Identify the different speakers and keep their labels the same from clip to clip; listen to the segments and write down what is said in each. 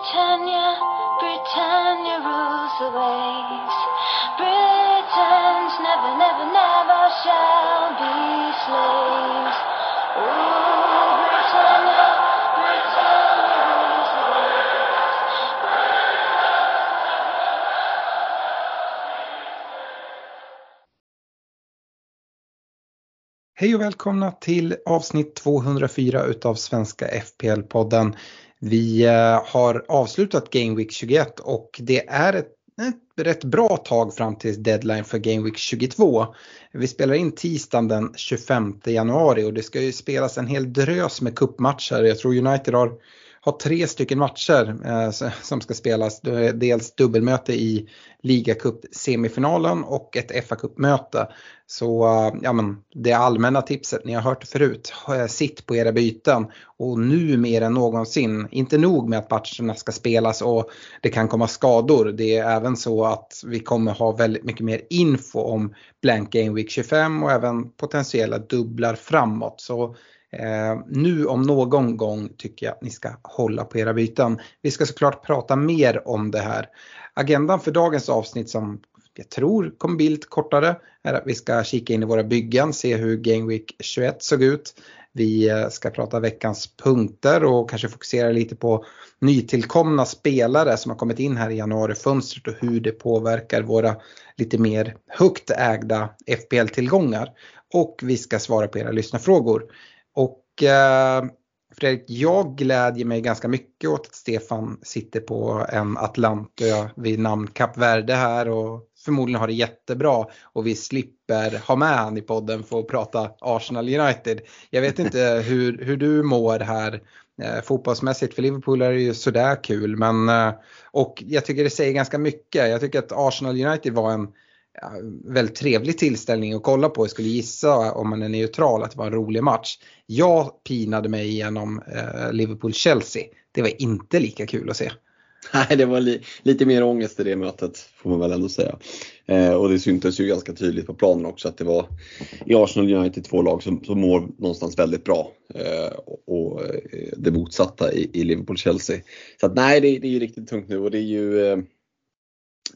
Speaker 1: Britannia, Britannia rules the waves. Britons never, never, never shall be slaves. Oh, Britannia, Britannia rules the waves.
Speaker 2: Hej och välkomna till avsnitt 204 utav Svenska FPL-podden. Vi eh, har avslutat Game Week 21 och det är ett, ett rätt bra tag fram till deadline för Game Week 22. Vi spelar in tisdagen den 25 januari och det ska ju spelas en hel drös med cupmatcher. Jag tror United har har tre stycken matcher eh, som ska spelas. Dels dubbelmöte i ligacup semifinalen och ett fa Cup-möte. Så eh, ja, men det allmänna tipset, ni har hört det förut, eh, sitt på era byten och nu mer än någonsin, inte nog med att matcherna ska spelas och det kan komma skador. Det är även så att vi kommer ha väldigt mycket mer info om Blank Game Week 25 och även potentiella dubblar framåt. Så Eh, nu om någon gång tycker jag att ni ska hålla på era byten. Vi ska såklart prata mer om det här. Agendan för dagens avsnitt som jag tror kommer bli lite kortare är att vi ska kika in i våra byggen, se hur Game Week 21 såg ut. Vi eh, ska prata veckans punkter och kanske fokusera lite på nytillkomna spelare som har kommit in här i januarifönstret och hur det påverkar våra lite mer högt ägda FPL-tillgångar. Och vi ska svara på era lyssnarfrågor. Och eh, Fredrik, jag glädjer mig ganska mycket åt att Stefan sitter på en Atlantö vid namn Kap Verde här och förmodligen har det jättebra och vi slipper ha med han i podden för att prata Arsenal United. Jag vet inte hur, hur du mår här eh, fotbollsmässigt för Liverpool är det ju sådär kul men eh, och jag tycker det säger ganska mycket. Jag tycker att Arsenal United var en väldigt trevlig tillställning att kolla på. Jag skulle gissa om man är neutral att det var en rolig match. Jag pinade mig igenom eh, Liverpool-Chelsea. Det var inte lika kul att se.
Speaker 3: Nej, det var li lite mer ångest i det mötet får man väl ändå säga. Eh, och det syntes ju ganska tydligt på planen också att det var i Arsenal United två lag som, som mår någonstans väldigt bra. Eh, och eh, det motsatta i, i Liverpool-Chelsea. Så att, nej, det, det, är ju riktigt tungt nu och det är ju eh,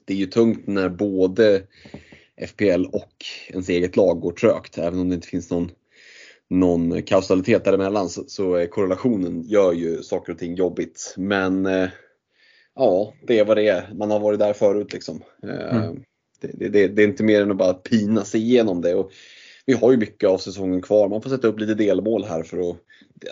Speaker 3: det är ju tungt när både FPL och ens eget lag går trögt. Även om det inte finns någon, någon kausalitet däremellan så, så är korrelationen gör ju saker och ting jobbigt. Men eh, ja, det är vad det är. Man har varit där förut liksom. Eh, mm. Det, det, det, är inte mer än att bara pina sig igenom det. Och vi har ju mycket av säsongen kvar. Man får sätta upp lite delmål här för att...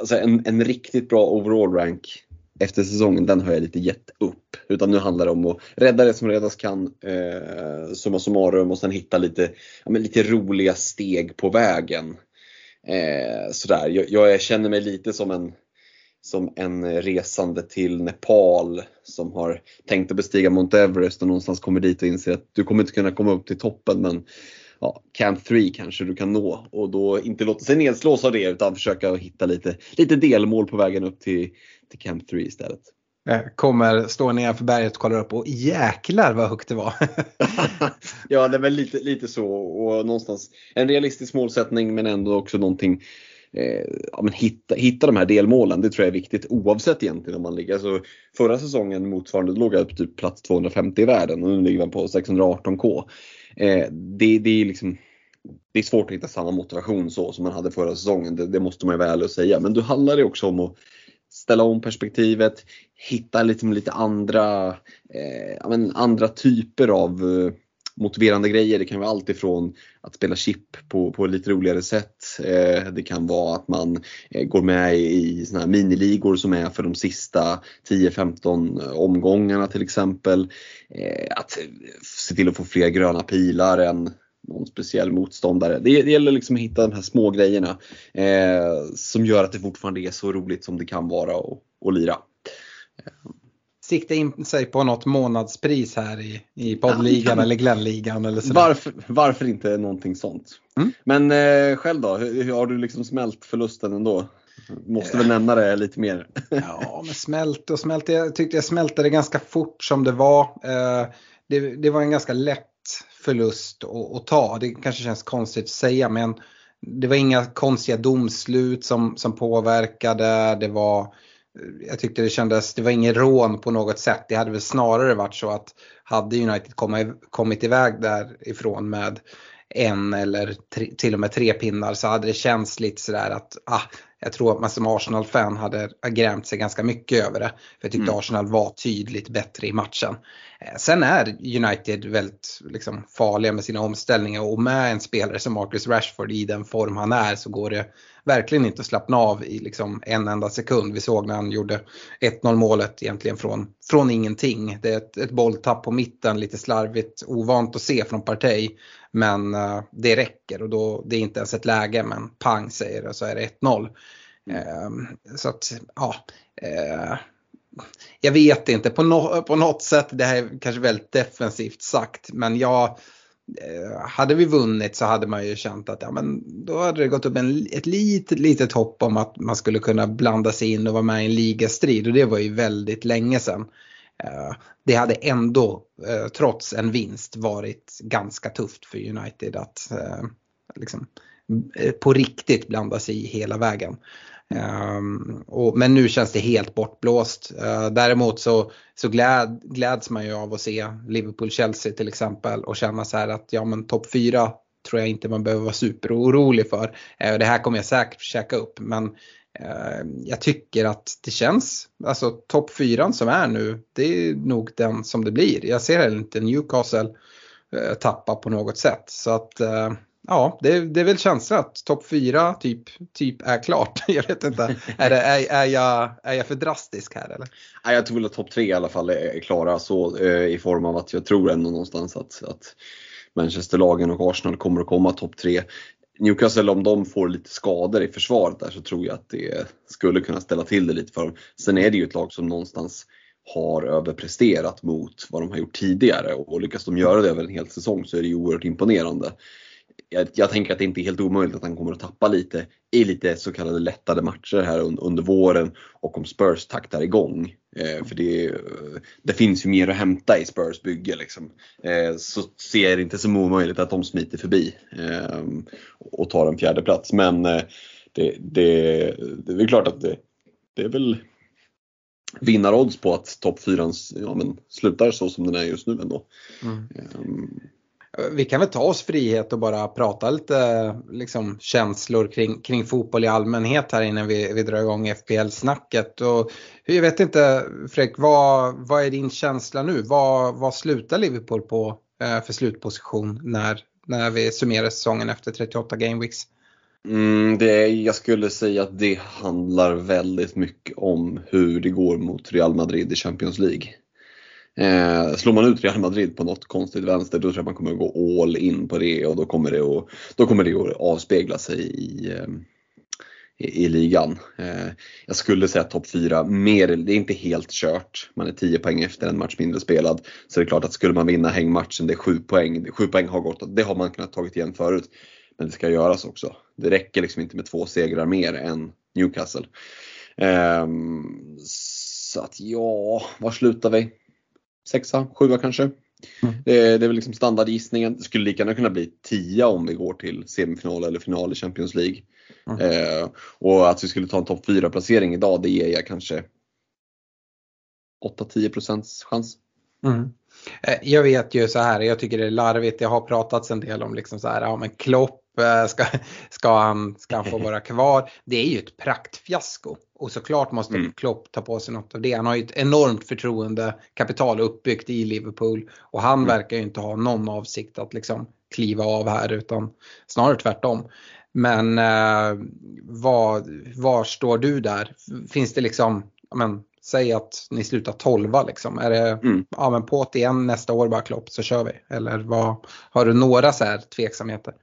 Speaker 3: Alltså en, en riktigt bra overall rank efter säsongen, den har jag lite gett upp. Utan nu handlar det om att rädda det som räddas kan, eh, summa summarum och sen hitta lite, ja, men lite roliga steg på vägen. Eh, sådär. Jag, jag känner mig lite som en, som en resande till Nepal som har tänkt att bestiga Mount Everest och någonstans kommer dit och inser att du kommer inte kunna komma upp till toppen men ja, Camp 3 kanske du kan nå och då inte låta sig nedslås av det utan försöka hitta lite, lite delmål på vägen upp till, till Camp 3 istället.
Speaker 2: Kommer stå nedanför berget och kollar upp och jäklar vad högt det var.
Speaker 3: ja, det är väl lite, lite så och någonstans en realistisk målsättning men ändå också någonting eh, ja, men hitta, hitta de här delmålen, det tror jag är viktigt oavsett egentligen om man ligger. Alltså, förra säsongen motsvarande låg jag på typ plats 250 i världen och nu ligger man på 618k. Eh, det, det, är liksom, det är svårt att hitta samma motivation så som man hade förra säsongen, det, det måste man ju väl säga. Men då handlar det också om att ställa om perspektivet, hitta lite, lite andra, eh, men, andra typer av eh, motiverande grejer. Det kan vara allt ifrån att spela chip på, på lite roligare sätt. Eh, det kan vara att man eh, går med i såna här miniligor som är för de sista 10-15 eh, omgångarna till exempel. Eh, att se till att få fler gröna pilar än någon speciell motståndare. Det, det gäller liksom att hitta de här små grejerna eh, som gör att det fortfarande är så roligt som det kan vara att lira
Speaker 2: sikta in sig på något månadspris här i, i poddligan ja, eller Glenligan eller sådär.
Speaker 3: Varför, varför inte någonting sånt? Mm. Men eh, själv då, hur, hur, har du liksom smält förlusten ändå? Måste väl nämna det lite mer?
Speaker 2: ja, men smält och smält. Jag tyckte jag smälte det ganska fort som det var. Eh, det, det, var en ganska lätt förlust att, att ta. Det kanske känns konstigt att säga men det var inga konstiga domslut som, som påverkade. Det var jag tyckte det kändes, det var ingen rån på något sätt. Det hade väl snarare varit så att hade United kommit, kommit iväg därifrån med en eller tre, till och med tre pinnar så hade det känts lite sådär att ah, jag tror att man som Arsenal-fan hade grämt sig ganska mycket över det. För jag tyckte mm. Arsenal var tydligt bättre i matchen. Eh, sen är United väldigt liksom, farliga med sina omställningar och med en spelare som Marcus Rashford i den form han är så går det verkligen inte att slappna av i liksom en enda sekund. Vi såg när han gjorde 1-0 målet egentligen från, från ingenting. Det är ett, ett bolltapp på mitten, lite slarvigt, ovant att se från Partey. Men uh, det räcker och då, det är inte ens ett läge men pang säger det så är det 1-0. Mm. Uh, så att ja, uh, jag vet inte på, no på något sätt, det här är kanske väldigt defensivt sagt men jag Eh, hade vi vunnit så hade man ju känt att ja, men då hade det gått upp en, ett litet, litet hopp om att man skulle kunna blanda sig in och vara med i en ligastrid och det var ju väldigt länge sedan. Eh, det hade ändå, eh, trots en vinst, varit ganska tufft för United att eh, liksom, på riktigt blanda sig i hela vägen. Um, och, men nu känns det helt bortblåst. Uh, däremot så, så gläd, gläds man ju av att se Liverpool-Chelsea till exempel och känna så här att ja men topp 4 tror jag inte man behöver vara superorolig för. Uh, det här kommer jag säkert käka upp men Eh, jag tycker att det känns, alltså topp 4 som är nu, det är nog den som det blir. Jag ser heller inte Newcastle eh, tappa på något sätt. Så att eh, ja, det, det är väl känslan att topp 4 typ, typ är klart. Jag vet inte, är, det, är, är, jag, är jag för drastisk här eller?
Speaker 3: Nej, jag tror väl att topp 3 i alla fall är klara så i form av att jag tror ändå någonstans att, att Manchesterlagen och Arsenal kommer att komma topp 3. Newcastle om de får lite skador i försvaret där så tror jag att det skulle kunna ställa till det lite för dem. Sen är det ju ett lag som någonstans har överpresterat mot vad de har gjort tidigare och lyckas de göra det över en hel säsong så är det ju oerhört imponerande jag, jag, tänker att det inte är helt omöjligt att han kommer att tappa lite i lite så kallade lättade matcher här under, under våren och om Spurs taktar igång. Eh, för det, det, finns ju mer att hämta i Spurs bygge liksom. Eh, så ser jag det inte som omöjligt att de smiter förbi eh, och tar en fjärde plats. Men eh, det, det, det är väl klart att det, det är väl vinnarodds på att topp 4 ja, slutar så som den är just nu ändå. Mm.
Speaker 2: Um, vi kan väl ta oss frihet och bara prata lite liksom, känslor kring, kring fotboll i allmänhet här innan vi, vi drar igång FPL-snacket. Och, jag vet inte Fredrik, vad, vad är din känsla nu? Vad, vad slutar Liverpool på eh, för slutposition när, när vi summerar säsongen efter 38 gameweeks?
Speaker 3: Mm, det, jag skulle säga att det handlar väldigt mycket om hur det går mot Real Madrid i Champions League. Eh, slår man ut Real Madrid på något konstigt vänster då tror jag man kommer att gå all in på det och då kommer det att, då kommer det att avspegla sig i, eh, i, i ligan. Eh, jag skulle säga topp 4, mer, det är inte helt kört. Man är 10 poäng efter en match mindre spelad. Så det är klart att skulle man vinna hängmatchen, det är 7 poäng. 7 poäng har gått, det har man kunnat tagit igen förut. Men det ska göras också. Det räcker liksom inte med två segrar mer än Newcastle. Eh, så att ja, var slutar vi? Sexa, sjua kanske. Mm. Det, är, det är väl liksom standardgissningen. Det skulle lika gärna kunna bli tia om vi går till semifinal eller final i Champions League. Mm. Eh, och att vi skulle ta en topp 4 placering idag det ger jag kanske 8-10 chans.
Speaker 2: Mm. Eh, jag vet ju så här, jag tycker det är larvigt, det har pratats en del om liksom så här, ja men Klopp ska, ska, han, ska han få vara kvar? Det är ju ett praktfiasko. Och såklart måste mm. Klopp ta på sig något av det. Han har ju ett enormt förtroende, kapital uppbyggt i Liverpool. Och han mm. verkar ju inte ha någon avsikt att liksom kliva av här utan snarare tvärtom. Men eh, var, var står du där? Finns det liksom, men, säg att ni slutar 12 liksom. Är det, mm. ja men på igen nästa år bara Klopp så kör vi. Eller vad, har du några så här tveksamheter?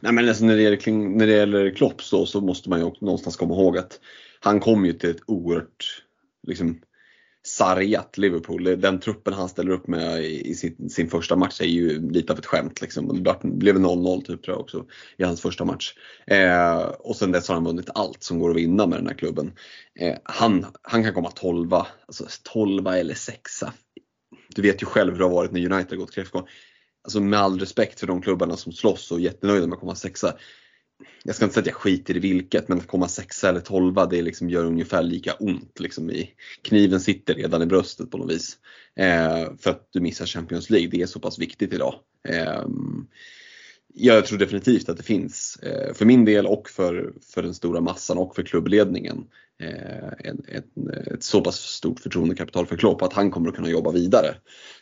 Speaker 3: Nej men alltså när, det gäller, när det gäller Klopp så, så måste man ju någonstans komma ihåg att han kom ju till ett oerhört liksom, sargat Liverpool. Den truppen han ställer upp med i sin, sin första match är ju lite av ett skämt. Liksom. Det blev 0-0 typ tror jag också i hans första match. Eh, och sen dess har han vunnit allt som går att vinna med den här klubben. Eh, han, han kan komma 12, alltså 12 eller 6. Du vet ju själv hur det har varit när United har gått kräftgång alltså med all respekt för de klubbarna som slåss och är jättenöjda med att komma sexa. jag ska inte säga att jag skiter i vilket, men att komma sexa eller tolva det liksom gör ungefär lika ont. Liksom i, kniven sitter redan i bröstet på något vis. Eh, för att du missar Champions League, det är så pass viktigt idag. Eh, jag tror definitivt att det finns, eh, för min del och för, för den stora massan och för klubbledningen, eh, en, en, ett så pass stort förtroendekapital för Klopp att han kommer att kunna jobba vidare.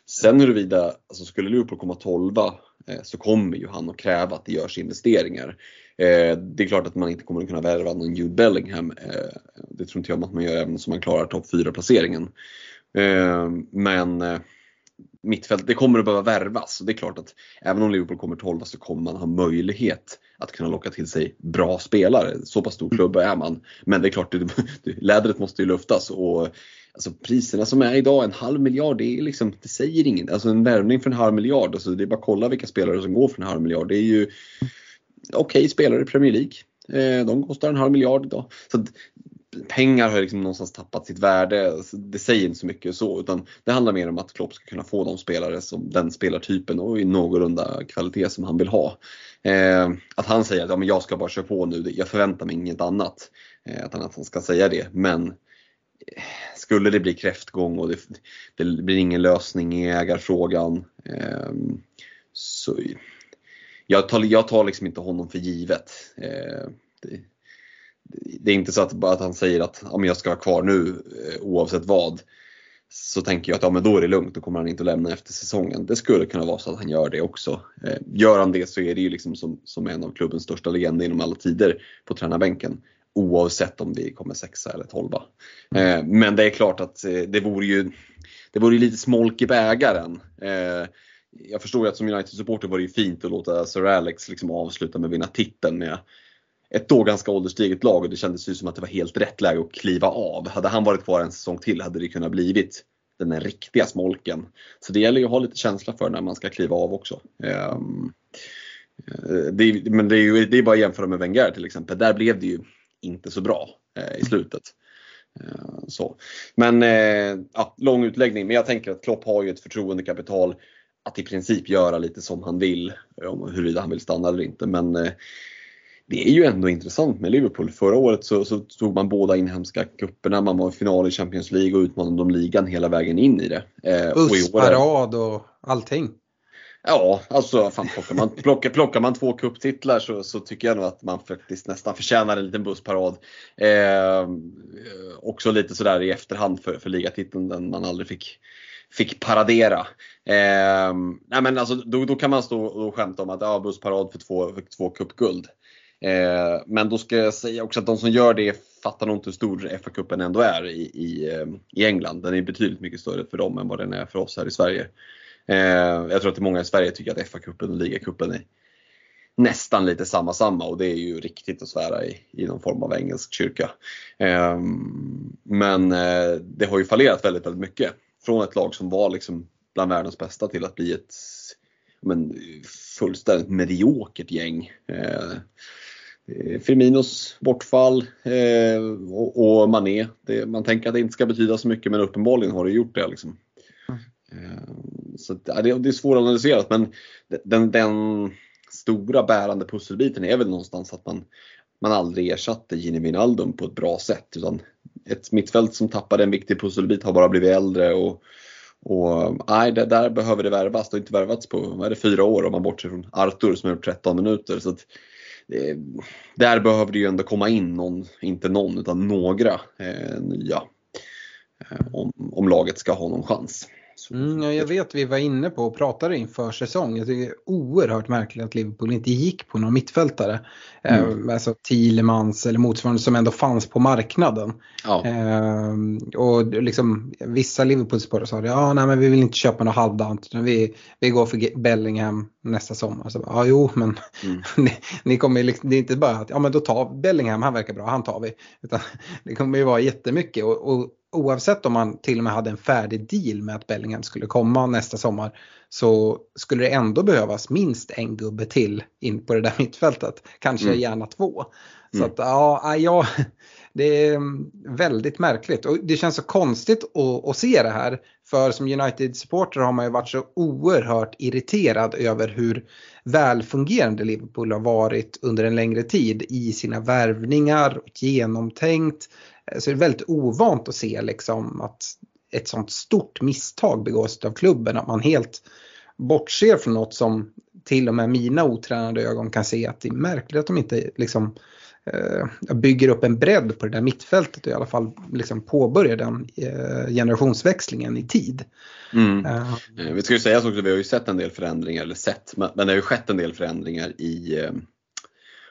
Speaker 3: Sen huruvida, alltså skulle Liverpool komma 12 eh, så kommer ju han att kräva att det görs investeringar. Det är klart att man inte kommer att kunna värva någon Jude Bellingham. Det tror inte jag att man gör även om man klarar topp 4 placeringen. Men mittfält, det kommer att behöva värvas. Det är klart att även om Liverpool kommer 12 så kommer man ha möjlighet att kunna locka till sig bra spelare. Så pass stor klubb är man. Men det är klart, det, lädret måste ju luftas. Och, alltså, priserna som är idag, en halv miljard, det, är liksom, det säger inget. Alltså en värvning för en halv miljard, alltså, det är bara att kolla vilka spelare som går för en halv miljard. Det är ju okej okay, spelare i Premier League. Eh, de kostar en halv miljard idag. Så pengar har liksom någonstans tappat sitt värde. Alltså, det säger inte så mycket så utan det handlar mer om att Klopp ska kunna få de spelare som den spelartypen och i någorlunda kvalitet som han vill ha. Eh, att han säger att ja, men jag ska bara köra på nu, jag förväntar mig inget annat. Eh, att, han, att han ska säga det. Men eh, skulle det bli kräftgång och det, det blir ingen lösning i ägarfrågan eh, så jag tar, jag tar liksom inte honom för givet. Eh, det, det är inte så att, att han säger att ja, jag ska vara kvar nu eh, oavsett vad. Så tänker jag att ja, men då är det lugnt, då kommer han inte att lämna efter säsongen. Det skulle kunna vara så att han gör det också. Eh, gör han det så är det ju liksom som, som en av klubbens största legender inom alla tider på tränarbänken. Oavsett om vi kommer sexa eller tolva. Eh, men det är klart att eh, det vore ju det vore lite smolk i bägaren. Eh, jag förstår ju att som United-supporter var det ju fint att låta Sir Alex liksom avsluta med att vinna titeln med ett då ganska ålderstiget lag och det kändes ju som att det var helt rätt läge att kliva av. Hade han varit kvar en säsong till hade det kunnat blivit den där riktiga smolken. Så det gäller ju att ha lite känsla för när man ska kliva av också. Um, det, men det är, ju, det är bara att jämföra med Wenger till exempel. Där blev det ju inte så bra eh, i slutet. Eh, så. Men eh, ja, lång utläggning, men jag tänker att Klopp har ju ett förtroendekapital att i princip göra lite som han vill, om huruvida han vill stanna eller inte. Men eh, det är ju ändå intressant med Liverpool. Förra året så, så tog man båda inhemska kupperna, man var i final i Champions League och utmanade om ligan hela vägen in i det.
Speaker 2: Eh, Bussparad och, och allting.
Speaker 3: Ja, alltså fan, plockar, man, plockar, plockar man två kupptitlar så, så tycker jag nog att man faktiskt nästan förtjänar en liten bussparad. Eh, också lite sådär i efterhand för, för ligatiteln, den man aldrig fick, fick paradera. Eh, nej men alltså, då, då kan man stå och skämta om att ja, bussparad för två, för två cupguld. Eh, men då ska jag säga också att de som gör det fattar nog inte hur stor FA-cupen ändå är i, i, eh, i England. Den är betydligt mycket större för dem än vad den är för oss här i Sverige. Eh, jag tror att många i Sverige tycker att FA-cupen och ligacupen är nästan lite samma samma och det är ju riktigt att svära i, i någon form av engelsk kyrka. Eh, men eh, det har ju fallerat väldigt, väldigt mycket. Från ett lag som var liksom bland världens bästa till att bli ett men, fullständigt mediokert gäng. Eh, Firminos bortfall eh, och, och Mané. Det, man tänker att det inte ska betyda så mycket men uppenbarligen har det gjort det. Liksom. Mm. Eh, så det, det är svåranalyserat men den, den stora bärande pusselbiten är väl någonstans att man, man aldrig ersatte Gini Wijnaldum på ett bra sätt. Utan ett mittfält som tappade en viktig pusselbit har bara blivit äldre och, och nej, det, där behöver det värvas. Det har inte värvats på vad är det, fyra år om man bortser från Artur som har gjort 13 minuter. Så att, där behöver det ju ändå komma in någon, inte någon utan några eh, nya. Eh, om, om laget ska ha någon chans.
Speaker 2: Mm, ja, jag vet vi var inne på och pratade inför säsong. Jag tycker det är oerhört märkligt att Liverpool inte gick på någon mittfältare. Mm. Eh, alltså Thielemans eller motsvarande som ändå fanns på marknaden. Ja. Eh, och liksom, vissa Liverpool-supportrar sa att ja, nej, men vi vill inte köpa något halvdant. Vi, vi går för Bellingham nästa sommar. Så, ja, jo, men mm. ni, ni, kommer liksom, det är inte bara att ja, men då tar Bellingham, han verkar bra, han tar vi. Utan det kommer ju vara jättemycket. Och, och oavsett om man till och med hade en färdig deal med att Bellingham skulle komma nästa sommar så skulle det ändå behövas minst en gubbe till in på det där mittfältet. Kanske mm. gärna två. Så mm. att ja, ja det är mm, väldigt märkligt och det känns så konstigt att, att se det här. För som United-supporter har man ju varit så oerhört irriterad över hur välfungerande Liverpool har varit under en längre tid i sina värvningar, genomtänkt. Eh, så det är väldigt ovant att se liksom att ett sånt stort misstag begås av klubben, att man helt bortser från något som till och med mina otränade ögon kan se att det är märkligt att de inte liksom eh, bygger upp en bredd på det där mittfältet och i alla fall liksom påbörjar den eh, generationsväxlingen i tid.
Speaker 3: Mm. Uh, vi ska ju säga också att vi har ju sett en del förändringar, eller sett, men det har ju skett en del förändringar i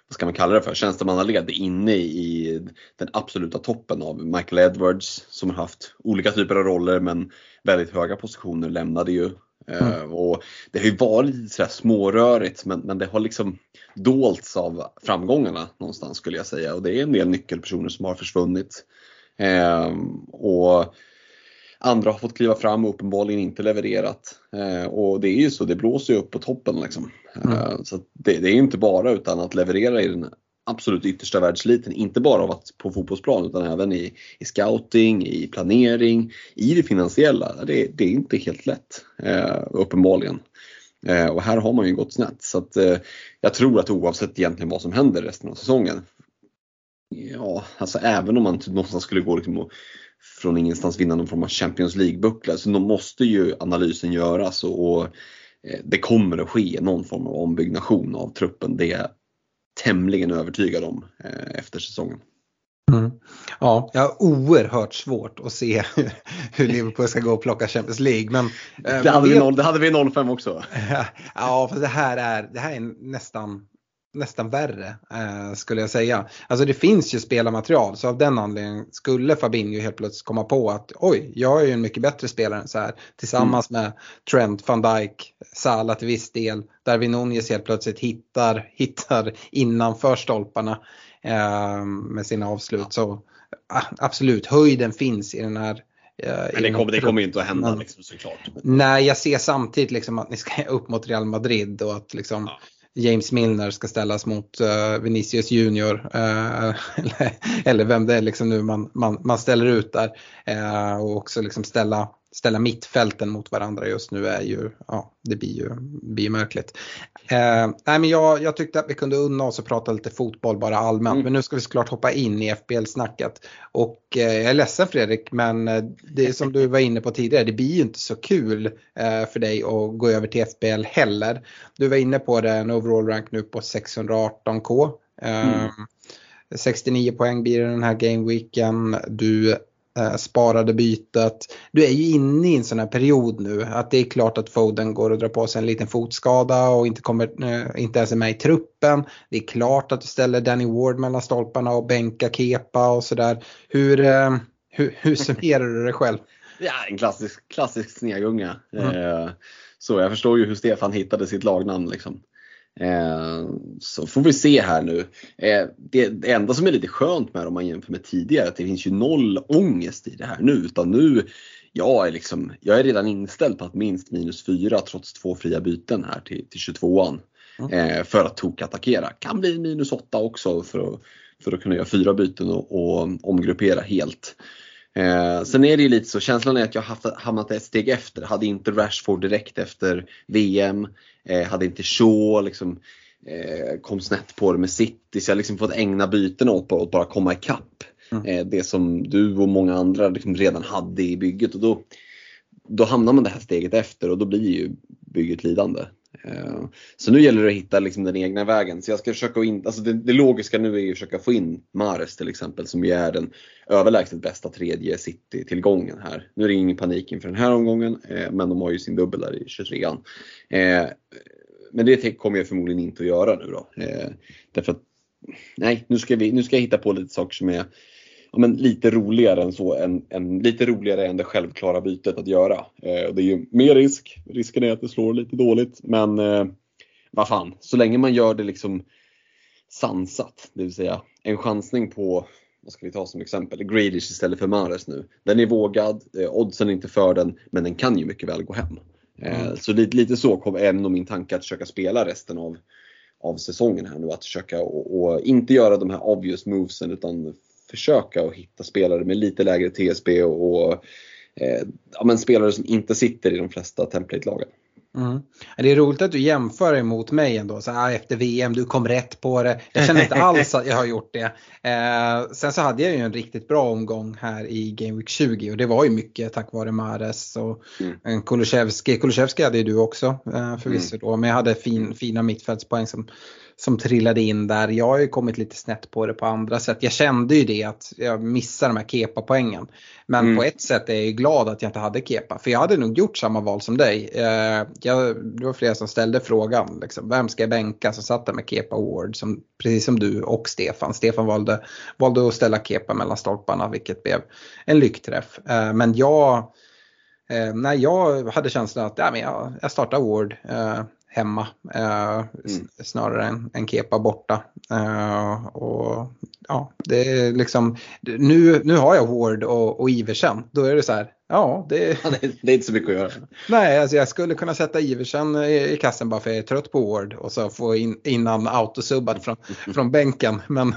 Speaker 3: vad ska man kalla det för, tjänstemannaled inne i den absoluta toppen av Michael Edwards som har haft olika typer av roller men väldigt höga positioner lämnade ju. Mm. Uh, och det har ju varit lite sådär smårörigt men, men det har liksom dolts av framgångarna någonstans skulle jag säga och det är en del nyckelpersoner som har försvunnit. Uh, och Andra har fått kliva fram och uppenbarligen inte levererat. Eh, och det är ju så, det blåser ju upp på toppen. Liksom. Mm. Eh, så det, det, är inte bara utan att leverera i den absolut yttersta världsliten. Inte bara av att på fotbollsplan utan även i, i scouting, i planering, i det finansiella. Det, det är inte helt lätt, eh, uppenbarligen. Eh, och här har man ju gått snett. Så att, eh, jag tror att oavsett egentligen vad som händer resten av säsongen Ja, alltså även om man typ någonstans skulle gå liksom och från ingenstans vinna någon form av Champions League-buckla. Så då måste ju analysen göras och, och eh, det kommer att ske någon form av ombyggnation av truppen. Det tämligen övertygad om eh, efter säsongen.
Speaker 2: Mm. Ja, jag har oerhört svårt att se hur Liverpool ska gå och plocka Champions League. Men,
Speaker 3: eh, det, hade vi noll, det hade vi 05 också.
Speaker 2: Ja, för det här är, det här är nästan nästan värre eh, skulle jag säga. Alltså det finns ju spelarmaterial så av den anledningen skulle Fabinho helt plötsligt komma på att oj, jag är ju en mycket bättre spelare än så här. Tillsammans mm. med Trent, van Dijk, Salah till viss del. Darwin Nunez helt plötsligt hittar, hittar innanför stolparna eh, med sina avslut. Så absolut, höjden finns i den här
Speaker 3: eh, men det kommer, det kommer ju inte att hända liksom, såklart.
Speaker 2: Nej, jag ser samtidigt liksom att ni ska upp mot Real Madrid och att liksom ja James Milner ska ställas mot uh, Vinicius Junior uh, eller, eller, vem det är liksom nu man, man, man ställer ut där. Uh, och också liksom ställa ställa mittfälten mot varandra just nu är ju, ja det blir ju, blir märkligt. Eh, nej men jag, jag tyckte att vi kunde unna oss och prata lite fotboll bara allmänt mm. men nu ska vi såklart hoppa in i FBL-snacket. Och eh, jag är ledsen Fredrik men eh, det som du var inne på tidigare, det blir ju inte så kul eh, för dig att gå över till FBL heller. Du var inne på det, en overall rank nu på 618k. Mm. 69 poäng blir det den här gameweeken. Du Eh, sparade bytet. Du är ju inne i en sån här period nu att det är klart att Foden går och drar på sig en liten fotskada och inte, kommer, eh, inte ens är med i truppen. Det är klart att du ställer Danny Ward mellan stolparna och bänka Kepa och sådär. Hur, eh, hur, hur summerar du det själv?
Speaker 3: Ja, en klassisk, klassisk snegunga. Mm. Så jag förstår ju hur Stefan hittade sitt lagnamn. Liksom. Eh, så får vi se här nu. Eh, det, enda som är lite skönt med det om man jämför med tidigare är att det finns ju noll ångest i det här nu. Utan nu, jag är, liksom, jag är redan inställd på att minst minus 4 trots två fria byten här till, till 22an. Mm. Eh, för att tokattackera. Kan bli minus 8 också för att, för att kunna göra fyra byten och, och omgruppera helt. Eh, sen är det ju lite så, känslan är att jag haft, hamnat ett steg efter. Hade inte Rashford direkt efter VM, eh, hade inte Shaw liksom, eh, kom snett på det med City så jag har liksom fått ägna byten åt att bara komma ikapp. Mm. Eh, det som du och många andra liksom redan hade i bygget och då, då hamnar man det här steget efter och då blir ju bygget lidande. Eh, så nu gäller det att hitta liksom den egna vägen. Så jag ska försöka in, alltså det, det, logiska nu är ju att försöka få in Mares till exempel som ju är den överlägset bästa tredje City-tillgången här. Nu är det ingen panik inför den här omgången eh, men de har ju sin dubbel där i 23an. Eh, men det kommer jag förmodligen inte att göra nu då. Eh, därför att nej, nu ska, vi, nu ska jag hitta på lite saker som är ja, men lite roligare än så, än, än, lite roligare än det självklara bytet att göra. Eh, det är ju mer risk, risken är att det slår lite dåligt men eh, vad fan, så länge man gör det liksom sansat, det vill säga en chansning på vad ska vi ta som exempel? Grealish istället för Mares nu. Den är vågad, eh, oddsen är inte för den, men den kan ju mycket väl gå hem. Eh, mm. Så lite, lite så kom, är nog min tanke att försöka spela resten av, av säsongen här nu. Att försöka och, och inte göra de här obvious movesen utan försöka att hitta spelare med lite lägre TSB och, eh, ja, men spelare som inte sitter i de flesta template-lagen.
Speaker 2: Mm. Det är roligt att du jämför emot mig ändå. Så här, efter VM, du kom rätt på det. Jag känner inte alls att jag har gjort det. Eh, sen så hade jag ju en riktigt bra omgång här i Game Week 20 och det var ju mycket tack vare Mares och mm. Kulusevski. Kulusevski hade ju du också eh, förvisso mm. då, men jag hade fin, fina mittfältspoäng som som trillade in där. Jag har ju kommit lite snett på det på andra sätt. Jag kände ju det att jag missade de här kepa-poängen. Men mm. på ett sätt är jag glad att jag inte hade kepa. För jag hade nog gjort samma val som dig. Eh, jag, det var flera som ställde frågan. Liksom, vem ska jag bänka? Så satt där med kepa Ward. Som, precis som du och Stefan. Stefan valde, valde att ställa kepa mellan stolparna vilket blev en lyckträff. Eh, men jag, eh, nej, jag hade känslan att ja, men jag, jag startar Ward. Eh, hemma eh, mm. snarare än, än kepa borta. Eh, och ja, det är liksom, nu, nu har jag Ward och, och Iversen. Då är det så här, ja det,
Speaker 3: ja, det, det är inte så mycket att göra.
Speaker 2: Nej, alltså jag skulle kunna sätta Iversen i, i kassen bara för jag är trött på Ward och så få in, innan autosubbat från, från bänken. Men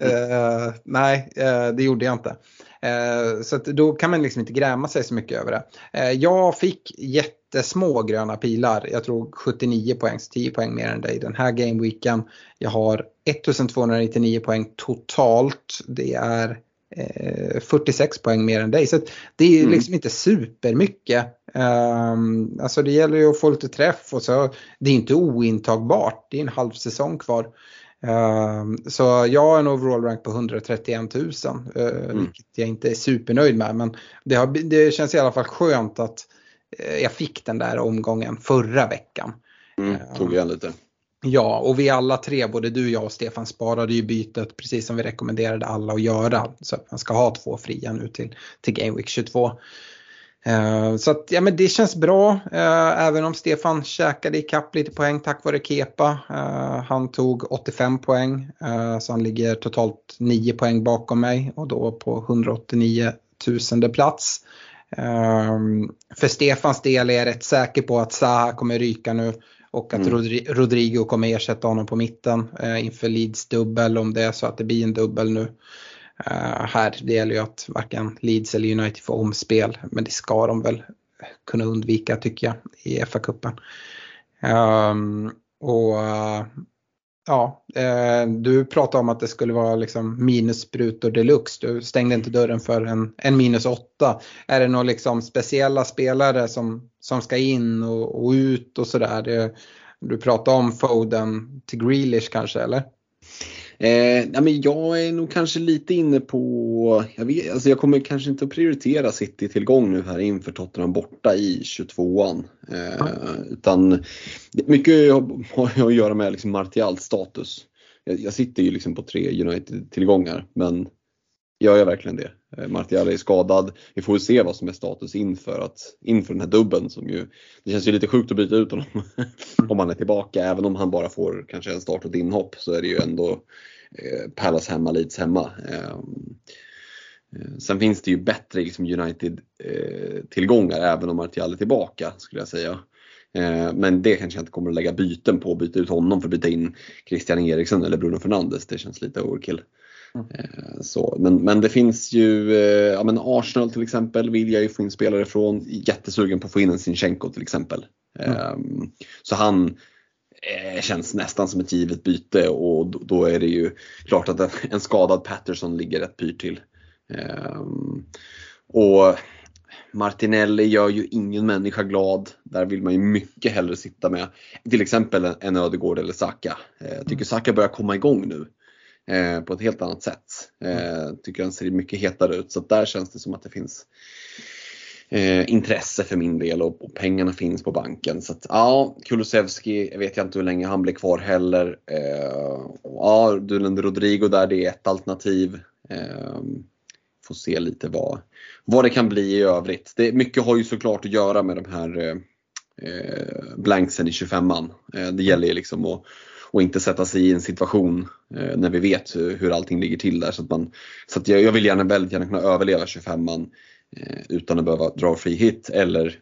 Speaker 2: eh, nej, eh, det gjorde jag inte. Eh, så då kan man liksom inte gräma sig så mycket över det. Eh, jag fick jättesmå gröna pilar. Jag tror 79 poäng, så 10 poäng mer än dig den här gameweeken. Jag har 1299 poäng totalt. Det är 46 eh, poäng mer än dig. Så det är mm. liksom inte supermycket. Um, alltså det gäller ju att få lite träff och så det är inte ointagbart. Det är en halv säsong kvar. Ehm, så jag har en overall rank på 131 000, uh, mm. vilket jag inte är supernöjd med. Men det, har, det känns i alla fall skönt att uh, jag fick den där omgången förra veckan.
Speaker 3: Mm, tog igen lite.
Speaker 2: Ja, och vi alla tre, både du, jag och Stefan, sparade ju bytet precis som vi rekommenderade alla att göra. Så att man ska ha två fria nu till, till Game Week 22. Eh, så att, ja, men det känns bra, eh, även om Stefan käkade ikapp lite poäng tack vare Kepa. Eh, han tog 85 poäng, så han ligger totalt 9 poäng bakom mig och då på 189 tusende plats. För Stefans del är jag rätt säker på att Zaha kommer ryka nu och att mm. Rodrigo kommer ersätta honom på mitten inför Leeds dubbel om det är så att det blir en dubbel nu. Uh, här, det gäller ju att varken Leeds eller United får omspel, men det ska de väl kunna undvika tycker jag i FA-cupen. Um, ehm, och uh, ja, uh, du pratade om att det skulle vara liksom minussprutor deluxe. Du stängde inte dörren för en, en minus åtta. Är det några liksom speciella spelare som, som ska in och, och ut och sådär? Du pratade om Foden till Grealish kanske eller?
Speaker 3: Eh, ja, men jag är nog kanske lite inne på, jag, vet, alltså jag kommer kanske inte att prioritera City-tillgång nu här inför Tottenham borta i 22an. Eh, mm. Utan mycket har att göra med liksom Martials status. Jag, jag sitter ju liksom på tre United-tillgångar men gör jag verkligen det? Eh, Martial är skadad. Vi får se vad som är status inför, att, inför den här dubben som ju, det känns ju lite sjukt att byta ut honom om han är tillbaka. Även om han bara får kanske en start och ett inhopp så är det ju ändå Eh, Palace hemma, Leeds hemma. Ehm, eh, sen finns det ju bättre liksom United-tillgångar eh, även om Martial är tillbaka skulle jag säga. Eh, men det kanske jag inte kommer att lägga byten på, byta ut honom för att byta in Christian Eriksen eller Bruno Fernandes. Det känns lite overkill. Mm. Så, men, men det finns ju, ja men Arsenal till exempel vill jag ju få in spelare från. Jättesugen på att få in en Sinchenko till exempel. Mm. Ehm, så han eh, känns nästan som ett givet byte och då, är det ju klart att en skadad Patterson ligger rätt pyrt till. Eh, och Martinelli gör ju ingen människa glad. Där vill man ju mycket hellre sitta med till exempel en Ödegård eller Saka. Eh, jag tycker Saka börjar komma igång nu. Eh, på ett helt annat sätt. Eh, tycker han ser mycket hetare ut så där känns det som att det finns eh, intresse för min del och, och, pengarna finns på banken. Så att, ja, Kulusevski, vet jag inte hur länge han blir kvar heller. Eh, ja, Dulen Rodrigo där, det är ett alternativ. Eh, får se lite vad, vad det kan bli i övrigt. Det, mycket har ju såklart att göra med de här eh, eh blanksen i 25an. Eh, det gäller ju liksom att och inte sätta sig i en situation eh, när vi vet hur, hur allting ligger till där. Så att, man, så att jag, jag vill gärna väldigt gärna kunna överleva 25an Eh, utan att behöva dra free hit eller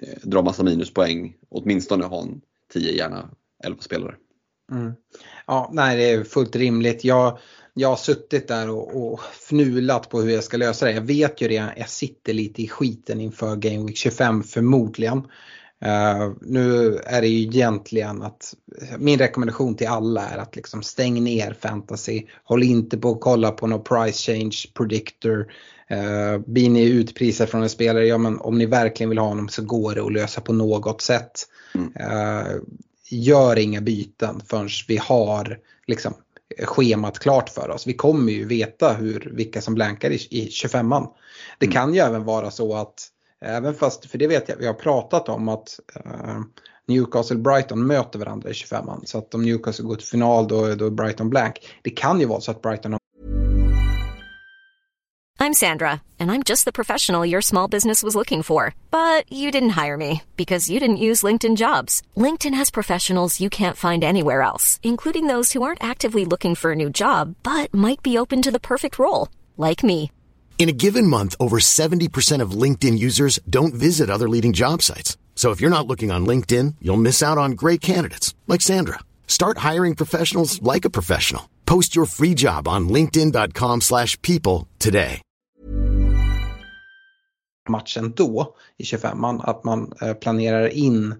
Speaker 3: eh, dra massa minuspoäng. Åtminstone ha en 10, gärna 11 spelare.
Speaker 2: Mm. Ja, nej det är fullt rimligt. Jag, jag har suttit där och, och fnulat på hur jag ska lösa det. Jag vet ju det, jag sitter lite i skiten inför Game Week 25 förmodligen. Uh, nu är det ju egentligen att min rekommendation till alla är att liksom stäng ner fantasy. Håll inte på att kolla på någon price change predictor. Uh, blir ni utprisade från en spelare, ja men om ni verkligen vill ha honom så går det att lösa på något sätt. Mm. Uh, gör inga byten förrän vi har liksom schemat klart för oss. Vi kommer ju veta hur, vilka som blankar i, i 25an. Det mm. kan ju även vara så att Även fast, för det vet jag, vi har pratat om att eh, Newcastle Brighton möter varandra i 25an. Så att om Newcastle går till final då, då är Brighton blank. Det kan ju vara så att Brighton har
Speaker 4: I'm Sandra and I'm just the professional your small business was looking for. But you didn't hire me because you didn't use LinkedIn jobs. LinkedIn has professionals you can't find anywhere else, including those who aren't actively looking for a new job but might be open to the perfect role, like me.
Speaker 5: In a given month, over 70% of LinkedIn users don't visit other leading job sites. So if you're not looking on LinkedIn, you'll miss out on great candidates like Sandra. Start hiring professionals like a professional. Post your free job on linkedin.com/people today.
Speaker 2: Matchen då i 25an att man eh, planerar in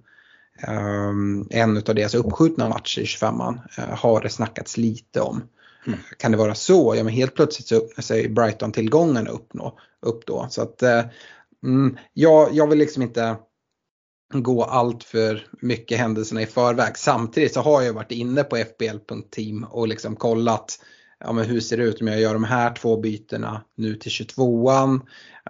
Speaker 2: um, en av deras uppskjutna matcher i 25an uh, eh, har det snackats lite om. Mm. Kan det vara så? Ja men helt plötsligt så öppnar sig Brighton-tillgången upp, upp då. Så att eh, mm, jag, jag vill liksom inte gå allt för mycket händelserna i förväg. Samtidigt så har jag varit inne på fbl.team och liksom kollat ja, men hur ser det ut om jag gör de här två bytena nu till 22an?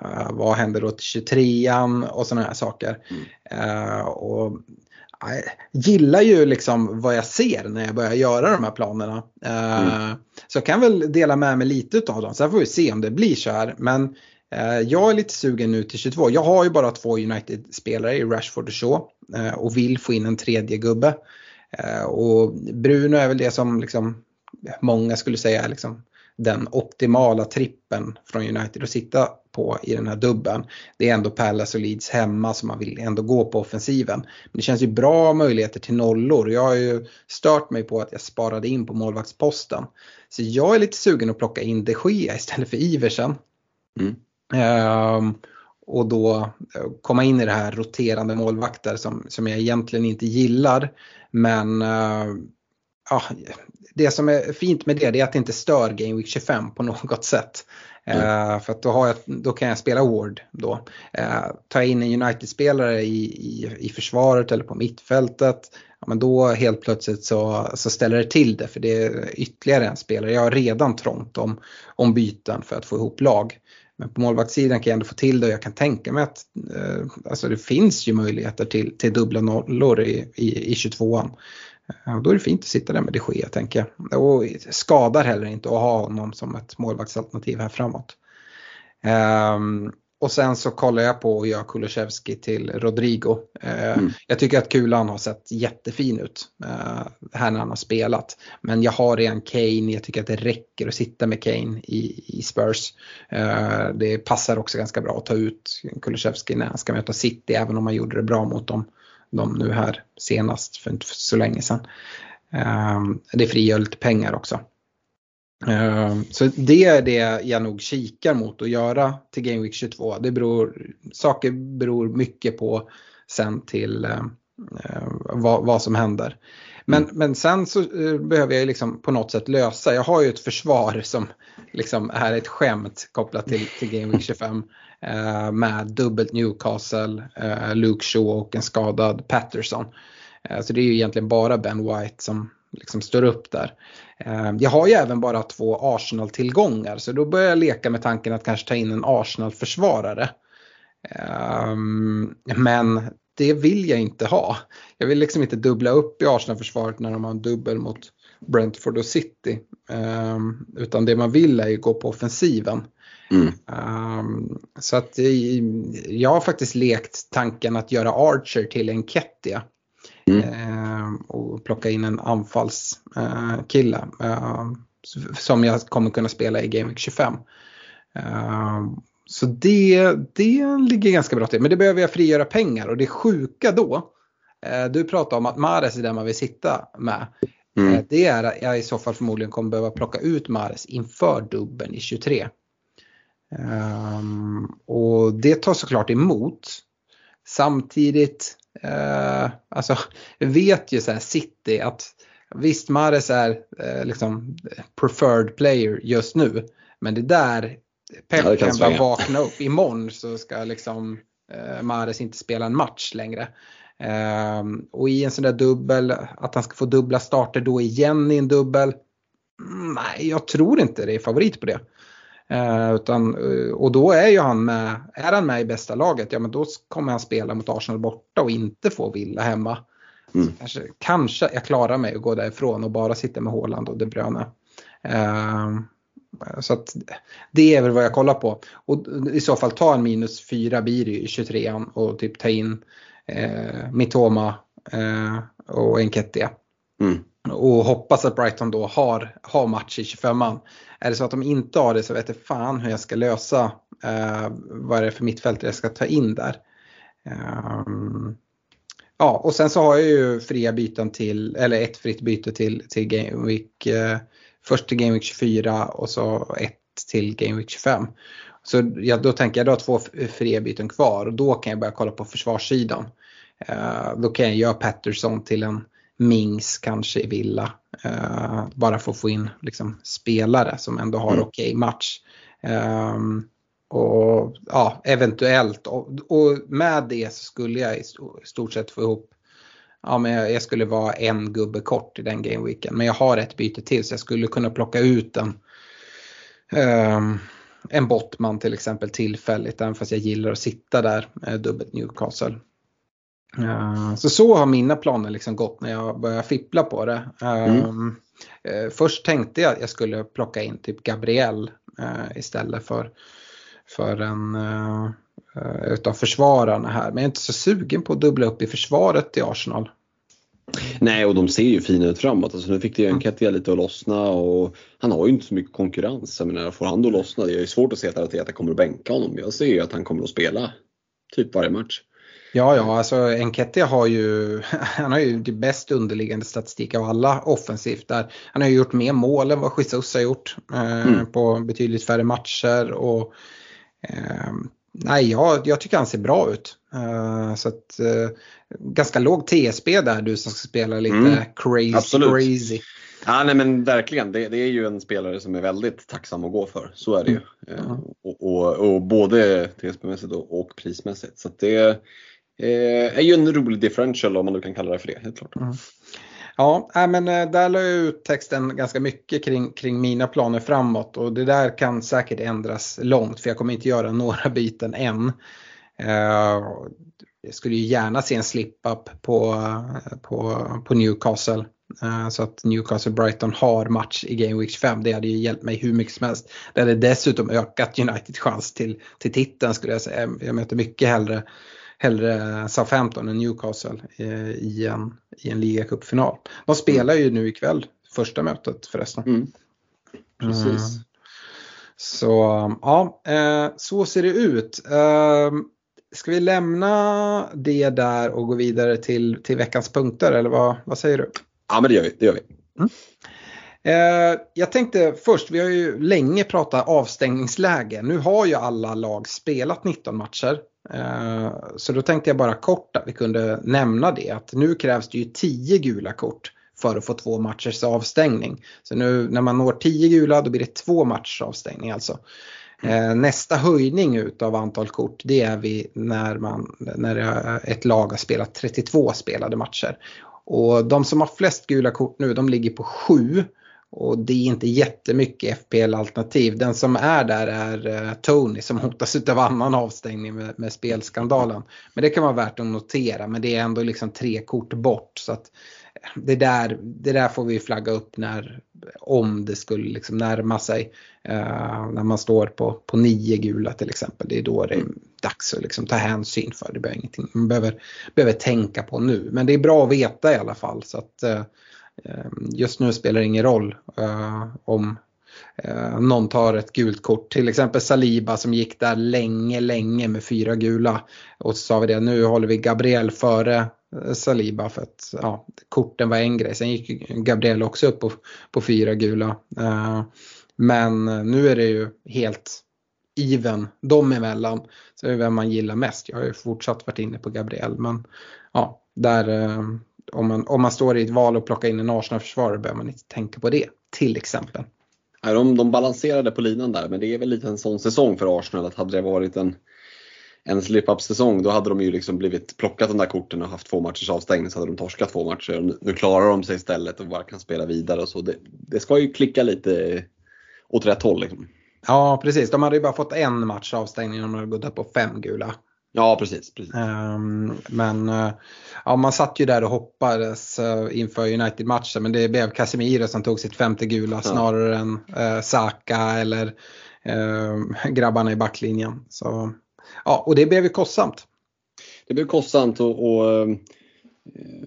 Speaker 2: Uh, eh, vad händer då till 23an och sådana här saker. Mm. Uh, och gillar ju liksom vad jag ser när jag börjar göra de här planerna. Eh, mm. Så jag kan väl dela med mig lite av dem. Sen får vi se om det blir så här. Men eh, jag är lite sugen nu till 22. Jag har ju bara två United-spelare i Rashford och Shaw eh, och vill få in en tredje gubbe. Och Bruno är väl det som liksom många skulle säga är liksom den optimala trippen från United att sitta på i den här dubben. Det är ändå Palace och Leeds hemma som man vill ändå gå på offensiven. Men det känns ju bra möjligheter till nollor. Jag har ju stört mig på att jag sparade in på målvaktsposten. Så jag är lite sugen att plocka in de Gea istället för Iversen. Mm. Um, och då eh, komma in i det här roterande målvakter som, som jag egentligen inte gillar. Men uh, ja, det som är fint med det, det är att det inte stör Game Week 25 på något sätt. Mm. Uh, för att då, har jag, då kan jag spela Ward då. Uh, tar jag in en United-spelare i, i, i försvaret eller på mittfältet, ja, men då helt plötsligt så, så ställer det till det för det är ytterligare en spelare. Jag har redan trångt om, om byten för att få ihop lag. Men på målvaktssidan kan jag ändå få till det och jag kan tänka mig att uh, alltså det finns ju möjligheter till, till dubbla nollor i, i, i 22an. Då är det fint att sitta där med de Gea tänker jag. Och skadar heller inte att ha honom som ett målvaktsalternativ här framåt. Um, och sen så kollar jag på att göra Kulusevski till Rodrigo. Uh, mm. Jag tycker att kulan har sett jättefin ut uh, här när han har spelat. Men jag har redan Kane, jag tycker att det räcker att sitta med Kane i, i Spurs. Uh, det passar också ganska bra att ta ut Kulusevski när han ska möta City även om han gjorde det bra mot dem dem nu här senast för inte så länge sedan. Ehm, det frigör lite pengar också. Ehm, så det är det jag nog kikar mot att göra till Game Week 22. Det beror, saker beror mycket på sen till eh, vad, vad som händer. Men, mm. men sen så eh, behöver jag liksom på något sätt lösa, jag har ju ett försvar som liksom är ett skämt kopplat till, till Game Week 25. Eh, med dubbelt Newcastle, eh, Luke Shaw och en skadad Patterson. Eh, så det är ju egentligen bara Ben White som liksom står upp där. Jag har ju även bara två Arsenal-tillgångar så då börjar jag leka med tanken att kanske ta in en Arsenal-försvarare. Men det vill jag inte ha. Jag vill liksom inte dubbla upp i Arsenal-försvaret när de har en dubbel mot Brentford och City. Utan det man vill är ju gå på offensiven. Mm. Um, så att jag har faktiskt lekt tanken att göra Archer till en Kettia. Mm. Uh, och plocka in en anfallskille. Uh, uh, som jag kommer kunna spela i Game Week 25. Så det, det ligger ganska bra till. Men det behöver jag frigöra pengar och det sjuka då. Eh, du pratar om att Mares är den man vill sitta med. Mm. Eh, det är att jag i så fall förmodligen kommer behöva plocka ut Mares inför dubben i 23. Um, ehm, och det tar såklart emot. Samtidigt, uh, alltså vet ju så här City att visst Mares är uh, liksom preferred player just nu. Men det där, Pep ja, kan, kan bara vakna upp. Imorgon så ska liksom uh, Mares inte spela en match längre. Um, och i en sån där dubbel, att han ska få dubbla starter då igen i en dubbel. Mm, nej, jag tror inte det är favorit på det. Uh, utan, uh, och då är ju han med, är han med i bästa laget, ja men då kommer han spela mot Arsenal borta och inte få Villa hemma. Mm. Kanske, kanske jag klarar mig att gå därifrån och bara sitta med Håland och De Bruyne. Uh, så att det är väl vad jag kollar på. Och i så fall ta en minus 4 blir det i 23an och typ ta in eh, Mitoma eh, och Enketia. Mm. Och hoppas att Brighton då har, har match i 25an. Är det så att de inte har det så vet jag fan hur jag ska lösa eh, vad är det för mittfält jag ska ta in där. Um, ja, och sen så har jag ju fria byten till, eller ett fritt byte till, till Game Week, först till Game Week 24 och så ett till Game Week 25. Så ja, då tänker jag då två fria byten kvar och då kan jag börja kolla på försvarssidan. Uh, då kan jag göra Patterson till en Mings kanske i Villa. Uh, bara för att få in liksom, spelare som ändå har mm. okej okay match. Um, och ja, eventuellt. Och, och, med det så skulle jag i stort sett få ihop Ja, men jag, skulle vara en gubbe kort i den gameweeken. Men jag har ett byte till så jag skulle kunna plocka ut en um, en Bottman till exempel tillfälligt, även fast jag gillar att sitta där med dubbelt Newcastle. Uh, så så har mina planer liksom gått när jag började fippla på det. Uh, mm. uh, först tänkte jag att jag skulle plocka in typ Gabriel istället för, för en utav försvararna här. Men jag är inte så sugen på att dubbla upp i försvaret i Arsenal.
Speaker 3: Nej, och de ser ju fina ut framåt. Alltså, nu fick det ju Enketia lite att lossna och han har ju inte så mycket konkurrens. Jag menar, får han då lossna, det är ju svårt att se att Arteta kommer att bänka honom. Jag ser ju att han kommer att spela typ varje match.
Speaker 2: Ja, ja, alltså Enketia har ju, han har ju det bäst underliggande statistik av alla offensivt där. Han har ju gjort mer mål än vad Jesus har gjort eh, mm. på betydligt färre matcher och eh, nej, jag, jag tycker han ser bra ut. Uh, så att, uh, ganska låg TSB där du som ska spela lite mm. crazy. Absolut. crazy.
Speaker 3: Ja, nej, men verkligen, det, det, är ju en spelare som är väldigt tacksam att gå för. Så är det ju. Mm. Uh, och, och, och, både TSB-mässigt och, och, prismässigt. Så det är ju en rolig differential om man nu kan kalla det för det, helt klart. Mm.
Speaker 2: Ja, men eh, där la jag ut texten ganska mycket kring, kring mina planer framåt och det där kan säkert ändras långt för jag kommer inte göra några byten än. Eh, jag skulle ju gärna se en slip-up på, på, på Newcastle. Eh, så att Newcastle-Brighton har match i Game Week 5. Det hade ju hjälpt mig hur mycket som helst. Det hade dessutom ökat Uniteds chans till, till titeln skulle jag säga. Jag möter mycket hellre, hellre Southampton än Newcastle eh, i en, i en ligacupfinal. De spelar ju nu ikväll, första mötet förresten. Mm.
Speaker 3: Precis.
Speaker 2: Så ja, så ser det ut. Ska vi lämna det där och gå vidare till, till veckans punkter eller vad, vad säger du?
Speaker 3: Ja men det gör vi. Det gör vi. Mm.
Speaker 2: Eh, jag tänkte först, vi har ju länge pratat avstängningsläge. Nu har ju alla lag spelat 19 matcher. Eh, så då tänkte jag bara kort att vi kunde nämna det att nu krävs det ju 10 gula kort för att få två matchers avstängning. Så nu när man når 10 gula då blir det två matchers avstängning alltså. Eh, nästa höjning utav antal kort det är vi när, man, när ett lag har spelat 32 spelade matcher. Och de som har flest gula kort nu de ligger på 7 och det är inte jättemycket FPL-alternativ. Den som är där är uh, Tony som hotas av annan avstängning med, med, spelskandalen. Men det kan vara värt att notera men det är ändå liksom tre kort bort. Så att det, där, det där får vi flagga upp när, om det skulle liksom närma sig. Uh, när man står på, på nio gula till exempel. Det är då det är dags att liksom ta hänsyn för. Det behöver ingenting man behöver, behöver tänka på nu. Men det är bra att veta i alla fall. Så att, uh, Ehm, just nu spelar det ingen roll uh, om Uh, någon tar ett gult kort, till exempel Saliba som gick där länge, länge med fyra gula. Och så sa vi det, nu håller vi Gabriel före eh, Saliba för att ja, korten var en grej. Sen gick Gabriel också upp på, på fyra gula. Ehm, men nu är det ju helt even dem emellan. Så det är vem man gillar mest. Jag har ju fortsatt varit inne på Gabriel men ja, där ehm, om man, om man står i ett val och plockar in en Arsenal-försvarare behöver man inte tänka på det till exempel.
Speaker 3: Ja, de, de balanserade på linan där men det är väl lite en sån säsong för Arsenal att hade det varit en en slip-up säsong då hade de ju liksom blivit plockat de där korten och haft två matchers avstängning så hade de torskat två matcher. Nu klarar de sig istället och bara kan spela vidare och så. Det, det ska ju klicka lite åt rätt håll. Liksom.
Speaker 2: Ja precis, de hade ju bara fått en match avstängning om de hade gått upp på fem gula.
Speaker 3: Ja precis. precis.
Speaker 2: Um, men uh, ja, man satt ju där och hoppades uh, inför United-matchen men det blev Casemiro som tog sitt femte gula ja. snarare än uh, Saka eller grabbarna i backlinjen. Så ja, och det blev ju kostsamt.
Speaker 3: Det blev kostsamt och, och eh,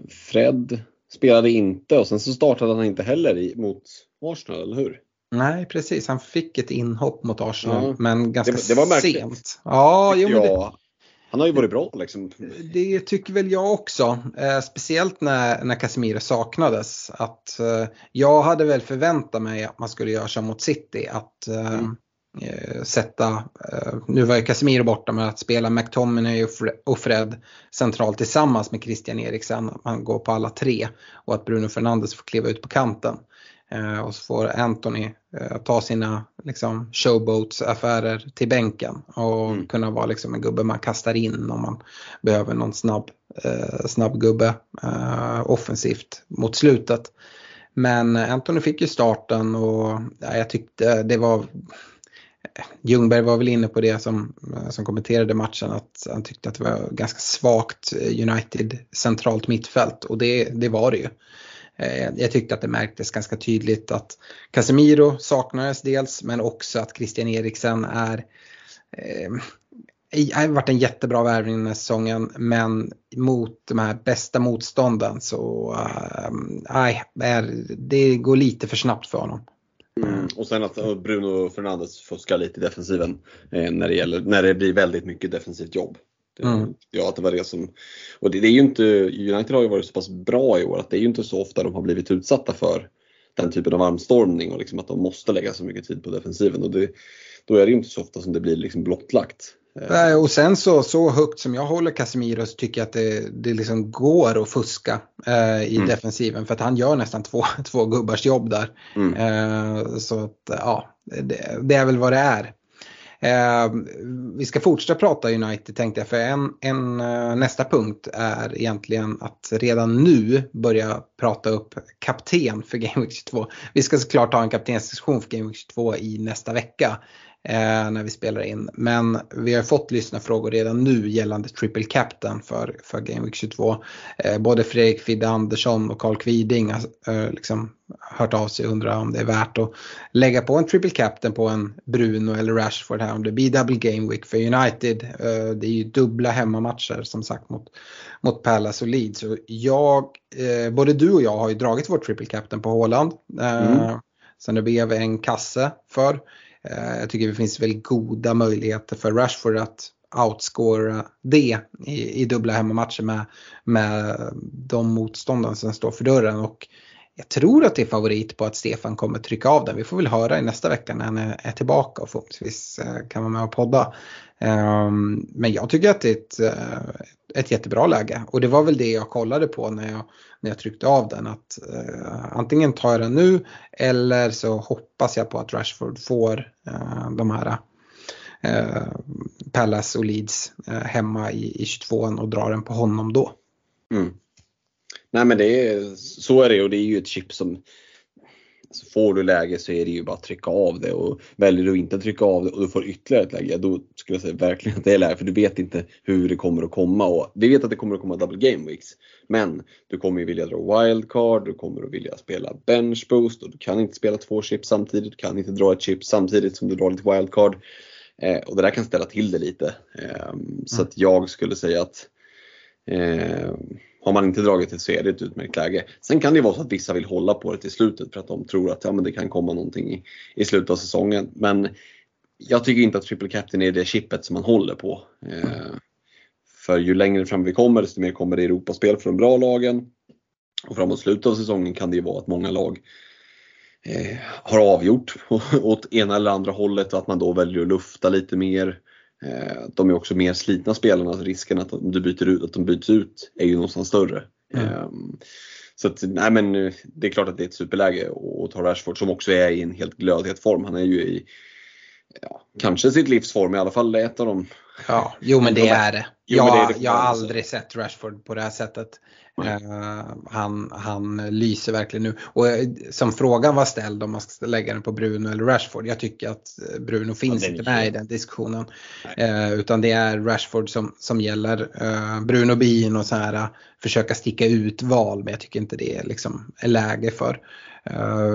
Speaker 3: Fred spelade inte och sen så startade han inte heller i, mot Arsenal, eller hur?
Speaker 2: Nej precis, han fick ett inhopp mot Arsenal ja. men ganska
Speaker 3: det, det var märkligt.
Speaker 2: sent. Ja, jo, det,
Speaker 3: han har ju varit bra liksom.
Speaker 2: Det tycker väl jag också. Eh, speciellt när, när Casemiro saknades. Att, eh, jag hade väl förväntat mig att man skulle göra som mot City. Att eh, mm eh, sätta, eh, nu var ju Casemiro borta men att spela McTominay och Fred centralt tillsammans med Christian Eriksen, att man går på alla tre och att Bruno Fernandes får kliva ut på kanten. Eh, och så får Anthony eh, ta sina liksom, showboats-affärer till bänken och mm. kunna vara liksom, en gubbe man kastar in om man behöver någon snabb, eh, snabb gubbe eh, offensivt mot slutet. Men Anthony fick ju starten och ja, jag tyckte det var Ljungberg var väl inne på det som, som kommenterade matchen att han tyckte att det var ganska svagt United centralt mittfält och det, det var det ju. Eh, jag tyckte att det märktes ganska tydligt att Casemiro saknades dels men också att Christian Eriksen är eh, det har varit en jättebra värvning den här säsongen men mot de här bästa motstånden så äh, det går lite för snabbt för honom.
Speaker 3: Mm. Och sen att Bruno Fernandes fuskar lite i defensiven eh, när, det gäller, när det blir väldigt mycket defensivt jobb. Mm. Ja, att det var det som, och det, det, är ju inte, United har ju varit så pass bra i år att det är ju inte så ofta de har blivit utsatta för den typen av armstormning och liksom att de måste lägga så mycket tid på defensiven. Och det, då är det ju inte så ofta som det blir liksom blottlagt.
Speaker 2: Nej, och sen så, så högt som jag håller Casemiro så tycker jag att det, det liksom går att fuska eh, i mm. defensiven för att han gör nästan två, två gubbars jobb där. Mm. Eh, så att ja, det, det, är väl vad det är. Eh, vi ska fortsätta prata United tänkte jag för en, en, eh, nästa punkt är egentligen att redan nu börja prata upp kapten för Game Week 22. Vi ska såklart ha en kaptensdiskussion för Game Week 22 i nästa vecka när vi spelar in. Men vi har fått lyssnarfrågor redan nu gällande triple captain för, för Game Week 22. Eh, både Fredrik Fidde Andersson och Carl Kviding har eh, liksom hört av sig och undrar om det är värt att lägga på en triple captain på en Bruno eller Rashford här om det blir double game week för United. Eh, det är ju dubbla hemmamatcher som sagt mot, mot Palace och Leeds. Så jag, eh, både du och jag har ju dragit vår triple captain på Håland. Eh, mm. Sen det blev en kasse för. Eh, jag tycker det finns väldigt goda möjligheter för Rashford att outscora det i, i dubbla hemmamatcher med, med de motståndare som står för dörren. Och jag tror att det är favorit på att Stefan kommer trycka av den. Vi får väl höra i nästa vecka när han är tillbaka och förhoppningsvis eh, kan vara med och podda. Ehm, men jag tycker att det är ett, eh, ett jättebra läge och det var väl det jag kollade på när jag, när jag tryckte av den. Att eh, antingen tar jag den nu eller så hoppas jag på att Rashford får de här Palace och Leeds hemma i, i 22 och drar den på honom då.
Speaker 3: Mm. Nej men det är, så är det och det är ju ett chip som Alltså får du läge så är det ju bara att trycka av det och väljer du att inte trycka av det och du får ytterligare ett läge, då skulle jag säga verkligen att det är läge för du vet inte hur det kommer att komma och vi vet att det kommer att komma double game weeks. Men du kommer ju vilja dra wildcard, du kommer att vilja spela bench boost och du kan inte spela två chips samtidigt, du kan inte dra ett chip samtidigt som du drar lite wildcard. Eh, och det där kan ställa till det lite. Eh, så att jag skulle säga att eh, har man inte dragit det så är det ett utmärkt läge. Sen kan det vara så att vissa vill hålla på det till slutet för att de tror att ja, men det kan komma någonting i, i slutet av säsongen. Men jag tycker inte att Triple Captain är det chippet som man håller på. Eh, För ju längre fram vi kommer desto mer kommer det Europaspel för de bra lagen. Och framåt slutet av säsongen kan det ju vara att många lag eh, har avgjort åt ena eller andra hållet och att man då väljer att lufta lite mer. Eh, de är också mer slitna spelarna, så risken att, om du byter ut, att de byts ut är ju någonstans större. Mm. Eh, så att, nej men det är klart att det är ett superläge att ta Rashford som också är i en helt glödhet form. Han är ju i ja, kanske sitt livsform, i alla fall ett av dem.
Speaker 2: Ja, jo men det är det. Jo, jag, det är det jag har aldrig sett Rashford på det här sättet. Uh, han, han lyser verkligen nu. Och uh, som frågan var ställd om man ska lägga den på Bruno eller Rashford. Jag tycker att eh, Bruno finns ja, inte med i den diskussionen. Uh, utan det är Rashford som, som gäller. Bruno Bin och så här försöka sticka ut val men jag tycker inte det är, liksom, är läge för.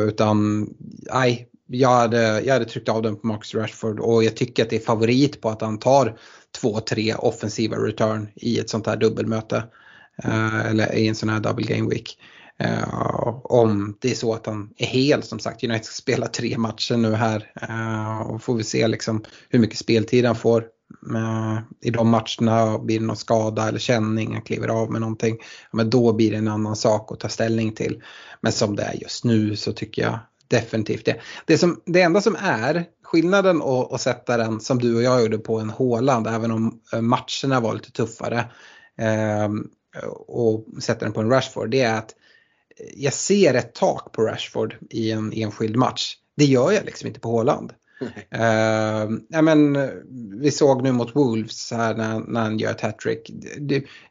Speaker 2: utan nej, jag hade, jag hade tryckt av den på Max Rashford och jag tycker att det är favorit på att han tar två, tre offensiva return i ett sånt här dubbelmöte. Eh, eller i en sån här double game week. Uh, om det är så att han är hel som sagt. United ska spela tre matcher nu här uh, och får vi se liksom hur mycket speltid han får i de matcherna. Blir det någon skada eller känning, han kliver av med någonting. Men då blir det en annan sak att ta ställning till. Men som det är just nu så tycker jag definitivt det. Det, som, det enda som är skillnaden att, sätta den som du och jag gjorde på en Håland, även om matcherna var lite tuffare, och sätta den på en Rashford, det är att jag ser ett tak på Rashford i en enskild match. Det gör jag liksom inte på Håland. Uh, ja, men, vi såg nu mot Wolves här när, när han gör ett hattrick.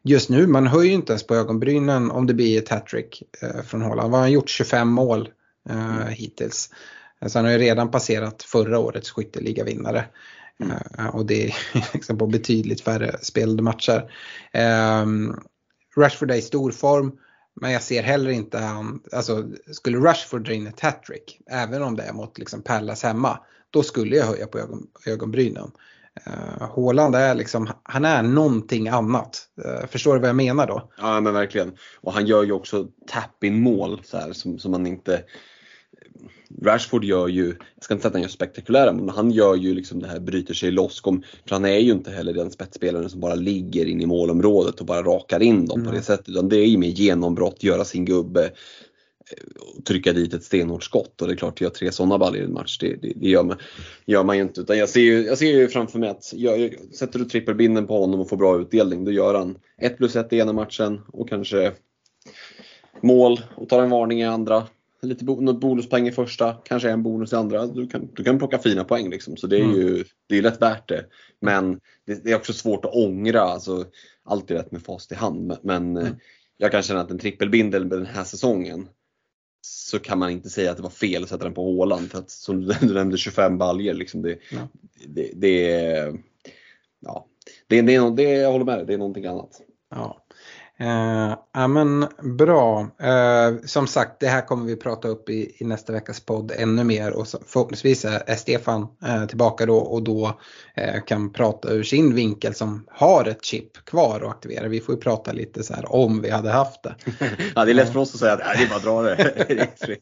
Speaker 2: Just nu, man höjer ju inte ens på ögonbrynen om det blir ett hattrick uh, från Håland. Vad har han gjort? 25 mål uh, hittills. Så han har ju redan passerat förra årets skytteligavinnare. Mm. Uh, och det är liksom på betydligt färre spelade matcher. Um, Rashford är i stor form. Men jag ser heller inte han, alltså skulle Rashford dra in ett hattrick, även om det är mot liksom Pallas hemma, då skulle jag höja på ögon, ögonbrynen. Uh, Haaland är liksom, han är någonting annat. Uh, förstår du vad jag menar då?
Speaker 3: Ja men verkligen. Och han gör ju också tap-in mål så här, som, som man inte Rashford gör ju, jag ska inte säga att han gör spektakulära men han gör ju liksom det här, bryter sig loss. För han är ju inte heller den spetsspelaren som bara ligger in i målområdet och bara rakar in dem mm. på det sättet. Utan det är ju mer genombrott, göra sin gubbe, eh, trycka dit ett stenhårt skott och det är klart att göra tre sådana baljor i en match, det, det, det, gör, man, gör man ju inte. Utan jag ser ju, jag ser ju framför mig att jag, sätter du trippelbinden på honom och får bra utdelning, då gör han 1 plus 1 i ena matchen och kanske mål och tar en varning i andra lite bo något bonuspoäng i första, kanske en bonus i andra. Du kan, du kan plocka fina poäng liksom. Så det är mm. ju det är lätt värt det. Men det, det, är också svårt att ångra. Alltså, allt är rätt med fast i hand. Men mm. jag kan känna att en trippelbindel med den här säsongen så kan man inte säga att det var fel att sätta den på Håland. För att som du nämnde 25 baljer liksom. Det, ja. det, det, är, ja, det, det, är, det, jag håller med dig, det är någonting annat.
Speaker 2: Ja. Eh, ja men bra. Eh, som sagt det här kommer vi prata upp i, i nästa veckas podd ännu mer och så, förhoppningsvis är, är Stefan eh, tillbaka då och då eh, kan prata ur sin vinkel som har ett chip kvar att aktivera. Vi får ju prata lite så här om vi hade haft det.
Speaker 3: ja det är lätt för oss att säga att det är bara att dra det.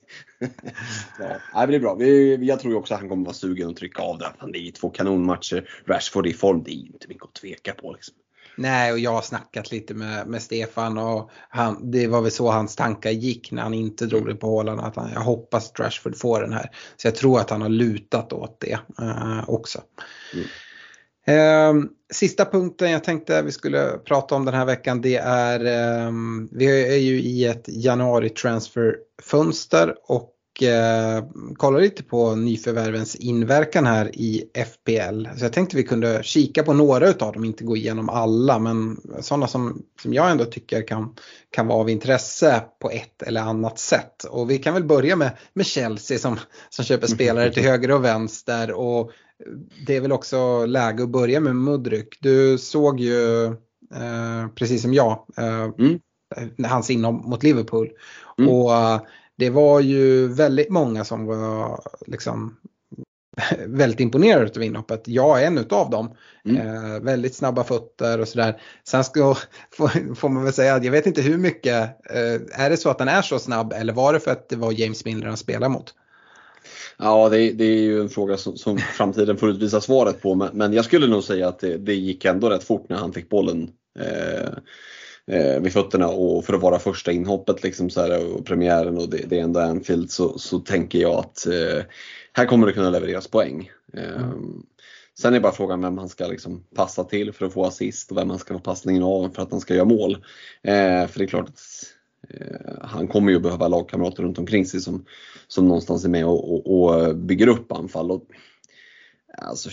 Speaker 3: ja, det blir bra. Vi, jag tror också att han kommer vara sugen att trycka av det. Det är två kanonmatcher. Rashford i form, det är inte mycket att tveka på. Liksom.
Speaker 2: Nej, och jag har snackat lite med, med Stefan och han, det var väl så hans tankar gick när han inte drog det på Håland. Att han, jag hoppas att Rashford får den här. Så jag tror att han har lutat åt det uh, också. Mm. Uh, sista punkten jag tänkte vi skulle prata om den här veckan det är, um, vi är ju i ett januari transferfönster och eh, kolla lite på nyförvärvens inverkan här i FPL. Så jag tänkte vi kunde kika på några utav dem, inte gå igenom alla, men sådana som, som jag ändå tycker kan, kan vara av intresse på ett eller annat sätt. Och vi kan väl börja med, med Chelsea som, som köper spelare till höger och vänster. Och det är väl också läge att börja med Mudryk. Du såg ju, eh, precis som jag, eh, mm. hans inhopp mot Liverpool. Mm. Och det var ju väldigt många som var liksom väldigt imponerade av inhoppet. Jag är en utav dem. Mm. Eh, väldigt snabba fötter och sådär. Sen ska, får, får man väl säga att jag vet inte hur mycket, eh, är det så att han är så snabb eller var det för att det var James Milner han spelade mot?
Speaker 3: Ja, det, det, är ju en fråga som, som framtiden får utvisa svaret på. Men, men, jag skulle nog säga att det, det, gick ändå rätt fort när han fick bollen Eh, eh, vid fötterna och för att vara första inhoppet liksom så här, och premiären och det, det är ändå Anfield så, så tänker jag att eh, här kommer det kunna levereras poäng. Eh, mm. Sen är bara frågan vem han ska liksom passa till för att få assist och vem han ska få passningen av för att han ska göra mål. Eh, för det är klart att eh, han kommer ju behöva lagkamrater runt omkring sig som, som någonstans är med och, och, och bygger upp anfall. Och, alltså,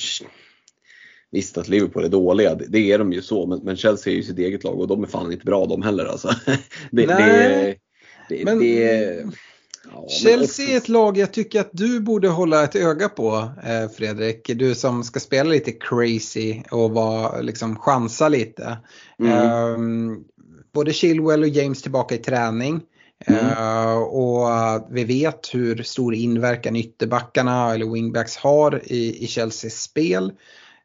Speaker 3: Visst att Liverpool är dåliga, det är de ju så, men, men Chelsea är ju sitt eget lag och de är fan inte bra de heller alltså. Det,
Speaker 2: Nej, det, det, men, det ja, Chelsea är ett lag jag tycker att du borde hålla ett öga på eh, Fredrik. Du som ska spela lite crazy och vara, liksom, chansa lite. Mm. Um, både Chilwell och James tillbaka i träning. Mm. Uh, och vi vet hur stor inverkan ytterbackarna eller wingbacks har i, i Chelseas spel.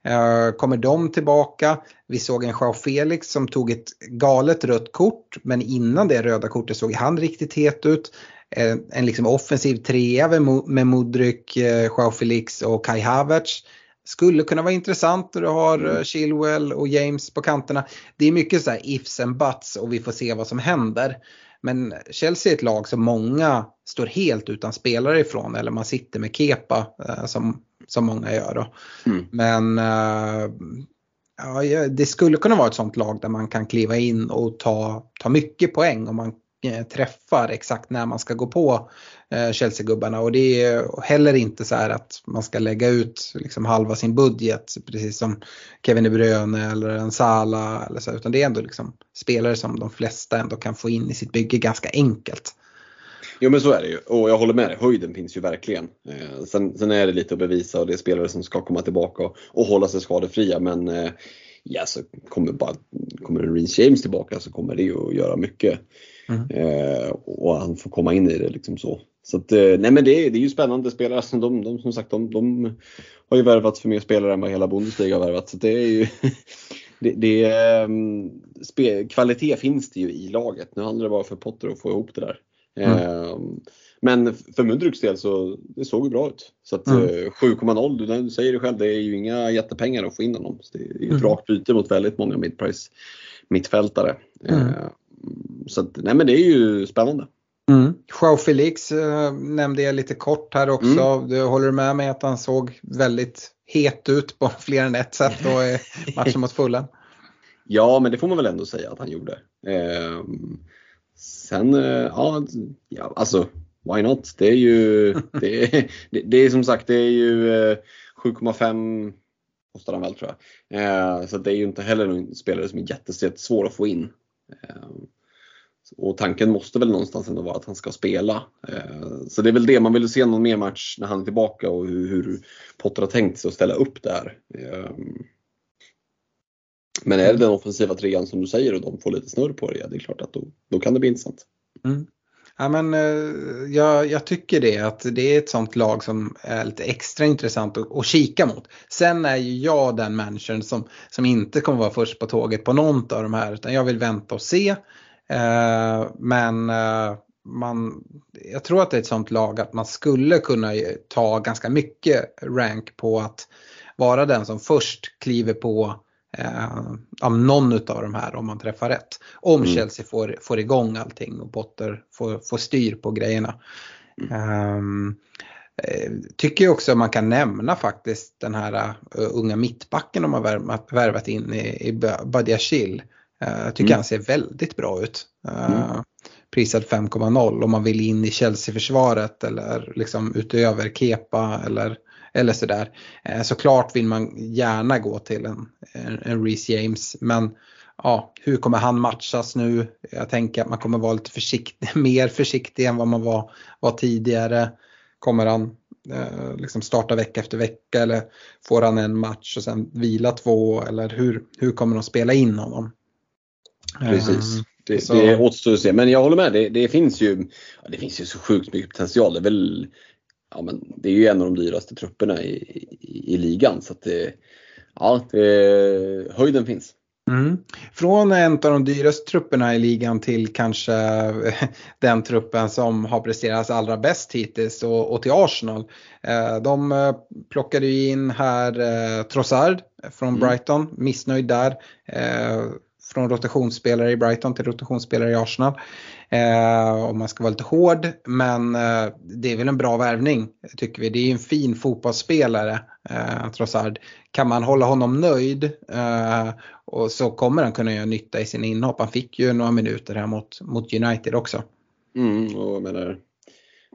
Speaker 2: Uh, kommer de tillbaka? Vi såg en Joao Felix som tog ett galet rött kort men innan det röda kortet såg han riktigt het ut. Uh, en liksom offensiv trea med Modric, uh, Joao Felix och Kai Havertz. Skulle kunna vara intressant när du har mm. Chilwell och James på kanterna. Det är mycket så här ifs and buts och vi får se vad som händer. Men Chelsea är ett lag som många står helt utan spelare ifrån eller man sitter med Kepa som som många gör. Då. Mm. Men uh, ja, det skulle kunna vara ett sånt lag där man kan kliva in och ta, ta mycket poäng om man eh, träffar exakt när man ska gå på eh, Chelsea-gubbarna. Och det är heller inte så här att man ska lägga ut liksom halva sin budget precis som Kevin De Bruyne eller en Sala eller så, utan det är ändå liksom spelare som de flesta ändå kan få in i sitt bygge ganska enkelt.
Speaker 3: Jo men så är det ju och jag håller med dig, höjden finns ju verkligen. Eh, sen, sen, är det lite att bevisa och det är spelare som ska komma tillbaka och, och hålla sig skadefria men eh, ja, så kommer, bara, kommer Reece James tillbaka så kommer det ju att göra mycket. Mm. Eh, och han får komma in i det liksom så. Så att, eh, nej men det, det är ju spännande spelare. Alltså de, de, som sagt, de, de har ju värvat för mer spelare än vad hela Bundesliga har värvat. Så det är ju det, det, um, kvalitet finns det ju i laget. Nu handlar det bara för Potter att få ihop det där. Mm. Ehm, men för Mundruks del så det såg ju bra ut. Så att mm. 7,0, eh, du säger det själv, det är ju inga jättepengar att få in honom. Så det är ju ett mm. rakt byte mot väldigt många midprice mittfältare. Mm. Ehm, så att, nej men det är ju spännande.
Speaker 2: Mm. Joao Felix äh, nämnde jag lite kort här också. Mm. Du håller med mig att han såg väldigt het ut på fler än ett sätt då i matchen mot Fulham?
Speaker 3: Ja, men det får man väl ändå säga att han gjorde. Eh, Sen, eh, ja, ja alltså why not? Det är ju, det är, det, det är som sagt, det är ju 7,5 eh, kostar han väl tror jag. Eh, så det är ju inte heller någon spelare som är jättesvår att få in. Och tanken måste väl någonstans ändå vara att han ska spela. Så det är väl det, man vill se någon mer match när han är tillbaka och hur, hur Potter har tänkt sig att ställa upp där. Men är det den offensiva trean som du säger och de får lite snurr på det, ja, det är klart att då, då kan det bli intressant.
Speaker 2: Mm. Ja, men, eh, jag, jag, tycker det, att det är ett sånt lag som är lite extra intressant att, att kika mot. Sen är ju jag den människan som, som inte kommer vara först på tåget på något av de här, utan jag vill vänta och se. Eh, men eh, man, jag tror att det är ett sånt lag att man skulle kunna ta ganska mycket rank på att vara den som först kliver på eh, av någon av de här om man träffar rätt. Om mm. Chelsea får, får igång allting och Potter får, får styr på grejerna. Mm. Eh, tycker jag också man kan nämna faktiskt den här uh, unga mittbacken de har värvat, värvat in i, i Badiashil. Uh, jag tycker mm. han ser väldigt bra ut. Uh, prisad 5,0 om man vill in i Chelsea-försvaret eller liksom utöver Kepa eller eller sådär. Eh, såklart vill man gärna gå till en, en, en Reece James men ja, hur kommer han matchas nu? Jag tänker att man kommer vara lite försiktig, mer försiktig än vad man var, var tidigare. Kommer han eh, liksom starta vecka efter vecka eller får han en match och sen vila två eller hur, hur kommer de spela in honom?
Speaker 3: Precis. Um, det, så... det återstår att se. Men jag håller med, det, det, finns ju, det finns ju så sjukt mycket potential. Det är väl ja, men det är ju en av de dyraste trupperna i, i, i ligan. Så det, ja, det, höjden finns.
Speaker 2: Mm. Från en av de dyraste trupperna i ligan till kanske den truppen som har presterat allra bäst hittills och, och till Arsenal. Eh, de eh, plockade ju in här eh, Trossard från mm. Brighton, missnöjd där. från rotationsspelare i Brighton till rotationsspelare i Arsenal. Eh, om man ska vara lite hård, men eh, det är väl en bra värvning tycker vi. Det är ju en fin fotbollsspelare, eh, Trossard. Kan man hålla honom nöjd eh, och så kommer han kunna göra nytta i sina inhopp. Han fick ju några minuter här mot, mot United också.
Speaker 3: Mm, och jag menar,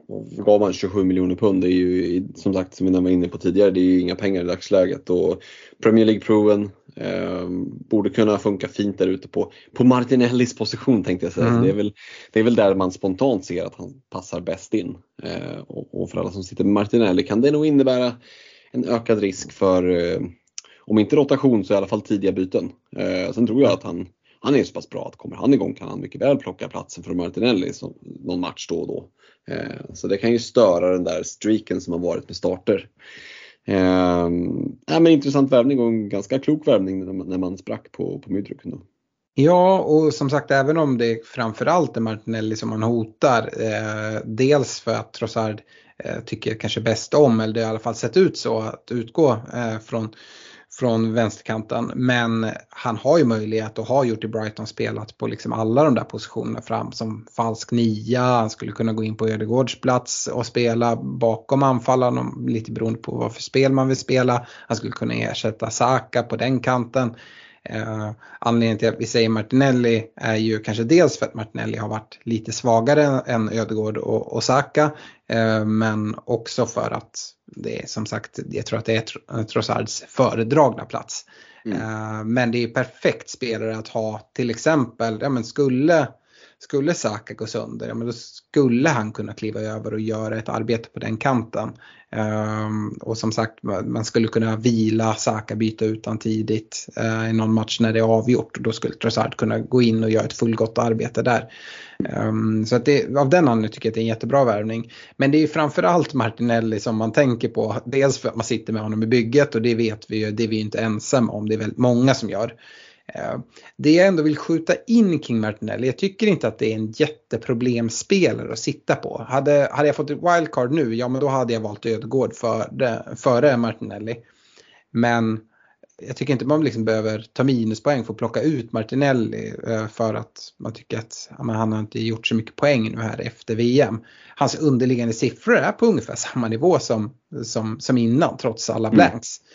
Speaker 3: och gav man 27 miljoner pund, det är ju som sagt som vi var inne på tidigare, det är ju inga pengar i dagsläget. Och Premier League-proven eh, borde kunna funka fint där ute på, på Martinellis position tänkte jag säga. Mm. Det, är väl, det är väl där man spontant ser att han passar bäst in. Eh, och, och, för alla som sitter med Martinelli kan det nog innebära en ökad risk för, eh, om inte rotation så i alla fall tidiga byten. Eh, sen tror jag att han han är så pass bra att kommer han igång kan han mycket väl plocka platsen för Martinelli som, någon match då och då. Eh, så det kan ju störa den där streaken som har varit med starter. Eh, men intressant värvning och en ganska klok värvning när man, när man sprack på, på Mydruk.
Speaker 2: Ja, och som sagt även om det framförallt är Martinelli som man hotar. Eh, dels för att Trossard eh, tycker kanske bäst om, eller det har i alla fall sett ut så, att utgå eh, från från vänsterkanten. Men han har ju möjlighet och har gjort i Brighton spelat på liksom alla de där positionerna fram som falsk nia. Han skulle kunna gå in på Ödegårds plats och spela bakom anfallaren lite beroende på vad för spel man vill spela. Han skulle kunna ersätta Saka på den kanten. Eh, anledningen till att vi säger Martinelli är ju kanske dels för att Martinelli har varit lite svagare än Ödegård och, och Saka. Eh, men också för att det är som sagt, jag tror att det är Trossards föredragna plats. Mm. Eh, men det är perfekt spelare att ha till exempel, ja men skulle skulle Saka gå sönder, ja, men då skulle han kunna kliva över och göra ett arbete på den kanten. Um, och som sagt, man skulle kunna vila Saka, byta utan tidigt uh, i någon match när det är avgjort. Och då skulle Trossard kunna gå in och göra ett fullgott arbete där. Um, så att det, av den anledningen tycker jag att det är en jättebra värvning. Men det är framförallt Martinelli som man tänker på. Dels för att man sitter med honom i bygget och det vet vi ju, det är vi inte ensamma om. Det är väldigt många som gör. Eh, det jag ändå vill skjuta in kring Martinelli, jag tycker inte att det är en jätteproblemspelare att sitta på. Hade, hade jag fått ett wildcard nu, ja men då hade jag valt Ödegård före, före Martinelli. Men jag tycker inte man liksom behöver ta minuspoäng för att plocka ut Martinelli eh, för att man tycker att ja, han har inte gjort så mycket poäng nu här efter VM. Hans underliggande siffror är på ungefär samma nivå som, som, som innan trots alla mm. blanks. Mm.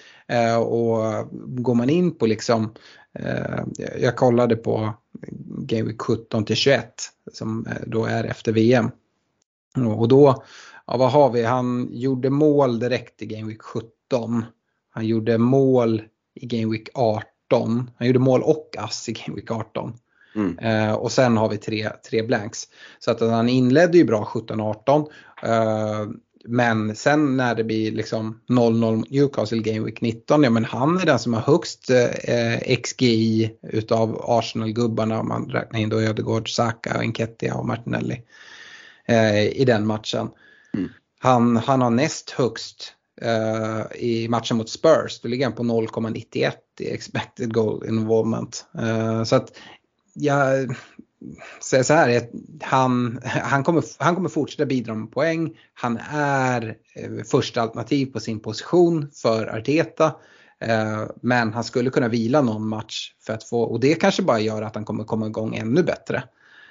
Speaker 2: Och går man in på liksom Eh, jag kollade på Game Week 17 till 21 som eh, då är efter VM. Och då, ja vad har vi, han gjorde mål direkt i Game Week 17. Han gjorde mål i Game Week 18. Han gjorde mål och ass i Game Week 18. Mm. Eh, och sen har vi tre, tre blanks. Så att han inledde ju bra 17-18. Eh, men sen när det blir liksom 0-0 Newcastle Game Week 19, ja men han är den som har högst eh, XGI utav Arsenal-gubbarna om man räknar in då Ödegård, Saka, Enketia och Martinelli eh, i den matchen. Mm. Han, han har näst högst eh, i matchen mot Spurs, då ligger han på 0,91 i expected goal involvement. Eh, så att jag, säga så här, han, han, kommer, han kommer fortsätta bidra med poäng. Han är eh, första alternativ på sin position för Arteta. Eh, men han skulle kunna vila någon match för att få, och det kanske bara gör att han kommer komma igång ännu bättre.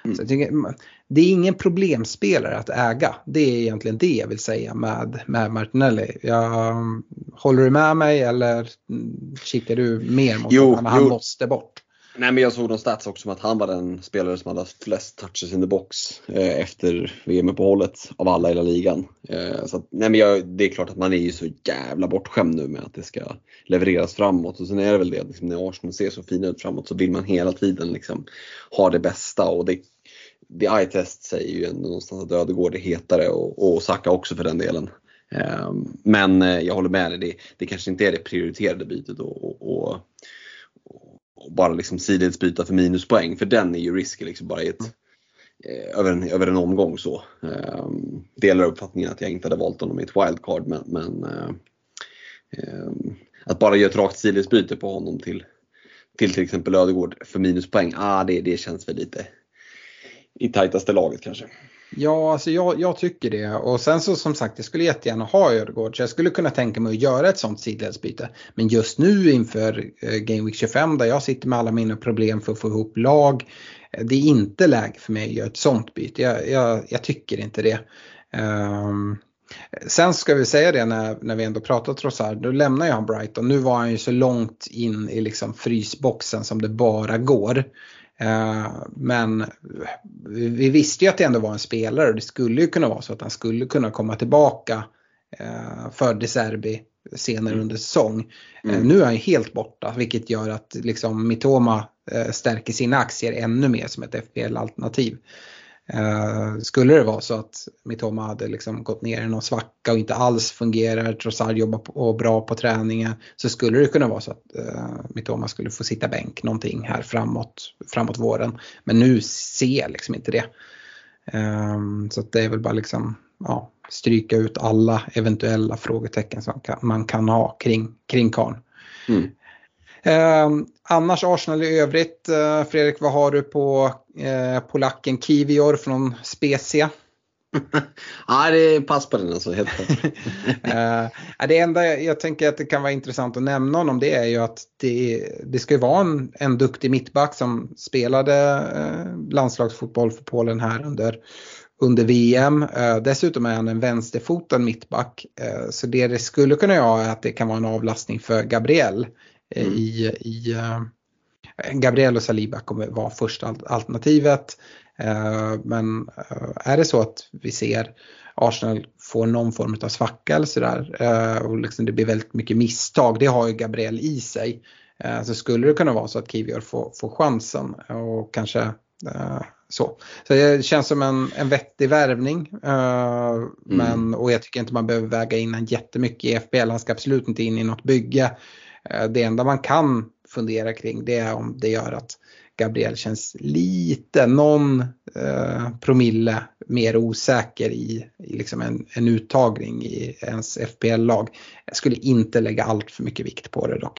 Speaker 2: Mm. Så tycker, det är ingen problemspelare att äga. Det är egentligen det jag vill säga med, med Martinelli. Jag, håller du med mig eller kikar du mer mot jo, att han jo. måste bort?
Speaker 3: Nej men jag såg någon stats också om att han var den spelare som hade flest touches in the box eh, efter VM-uppehållet av alla i hela ligan. Eh, så att, nej men jag, det är klart att man är ju så jävla bortskämd nu med att det ska levereras framåt och sen är det väl det liksom, när Arsenal ser så fina ut framåt så vill man hela tiden liksom ha det bästa och det, det eye-test säger ju ändå någonstans att Ödegård är hetare och, och Saka också för den delen. Eh, men eh, jag håller med dig, det, det kanske inte är det prioriterade bytet och, och, och och bara liksom sidledsbyta för minuspoäng. För den är ju risky liksom bara i ett, eh, över, en, över en omgång så. Eh, delar uppfattningen att jag inte hade valt honom i ett wildcard men, men eh, eh, att bara göra ett rakt sidledsbyte på honom till till till exempel Ödegård för minuspoäng, ah, det, det känns väl lite i tajtaste laget kanske.
Speaker 2: Ja, alltså jag, jag, tycker det. Och sen så som sagt, jag skulle jättegärna ha Ödegård. Så jag skulle kunna tänka mig att göra ett sånt sidledsbyte. Men just nu inför eh, Game Week 25 där jag sitter med alla mina problem för att få ihop lag. Eh, det är inte läge för mig att göra ett sånt byte. Jag, jag, jag tycker inte det. Um, Sen ska vi säga det när, när vi ändå pratar Trossard, då lämnar jag han Brighton. Nu var han ju så långt in i liksom frysboxen som det bara går. Eh, men vi visste ju att det ändå var en spelare och det skulle ju kunna vara så att han skulle kunna komma tillbaka eh, för De Serbi senare mm. under säsong. Eh, mm. Nu är han helt borta vilket gör att liksom Mitoma stärker sina aktier ännu mer som ett FPL-alternativ. Eh, skulle det vara så att Mitoma hade liksom gått ner i någon svacka och inte alls fungerar, Trossard jobbar på, bra på träningen, så skulle det kunna vara så att eh, Mitoma skulle få sitta bänk någonting här framåt, framåt våren. Men nu ser jag liksom inte det. Ehm, så det är väl bara liksom, ja, stryka ut alla eventuella frågetecken som kan, man kan ha kring, kring Karn. Mm. Eh, annars Arsenal i övrigt, eh, Fredrik vad har du på eh, polacken Kivior från Spezia?
Speaker 3: ja, det är pass på den alltså, helt
Speaker 2: eh, Det enda jag tänker att det kan vara intressant att nämna honom det är ju att det, det ska ju vara en, en duktig mittback som spelade eh, landslagsfotboll för Polen här under, under VM. Eh, dessutom är han en vänsterfotad mittback. Så det det skulle kunna göra är att det kan vara en avlastning för Gabriel. Eh, mm. i, i uh, Gabriel och Saliba kommer vara första alternativet. Uh, men uh, är det så att vi ser Arsenal få någon form av svacka eller sådär och liksom det blir väldigt mycket misstag, det har ju Gabriel i sig. Så skulle det kunna vara så att Kivior får, får chansen och kanske så. Så det känns som en, en vettig värvning. Mm. Men, och jag tycker inte man behöver väga in en jättemycket i FBL. Han ska absolut inte in i något bygge. Eh, det enda man kan fundera kring det är om det gör att Gabriel känns lite, någon eh, promille mer osäker i, i liksom en, en uttagning i ens FPL-lag. Jag skulle inte lägga allt för mycket vikt på det dock.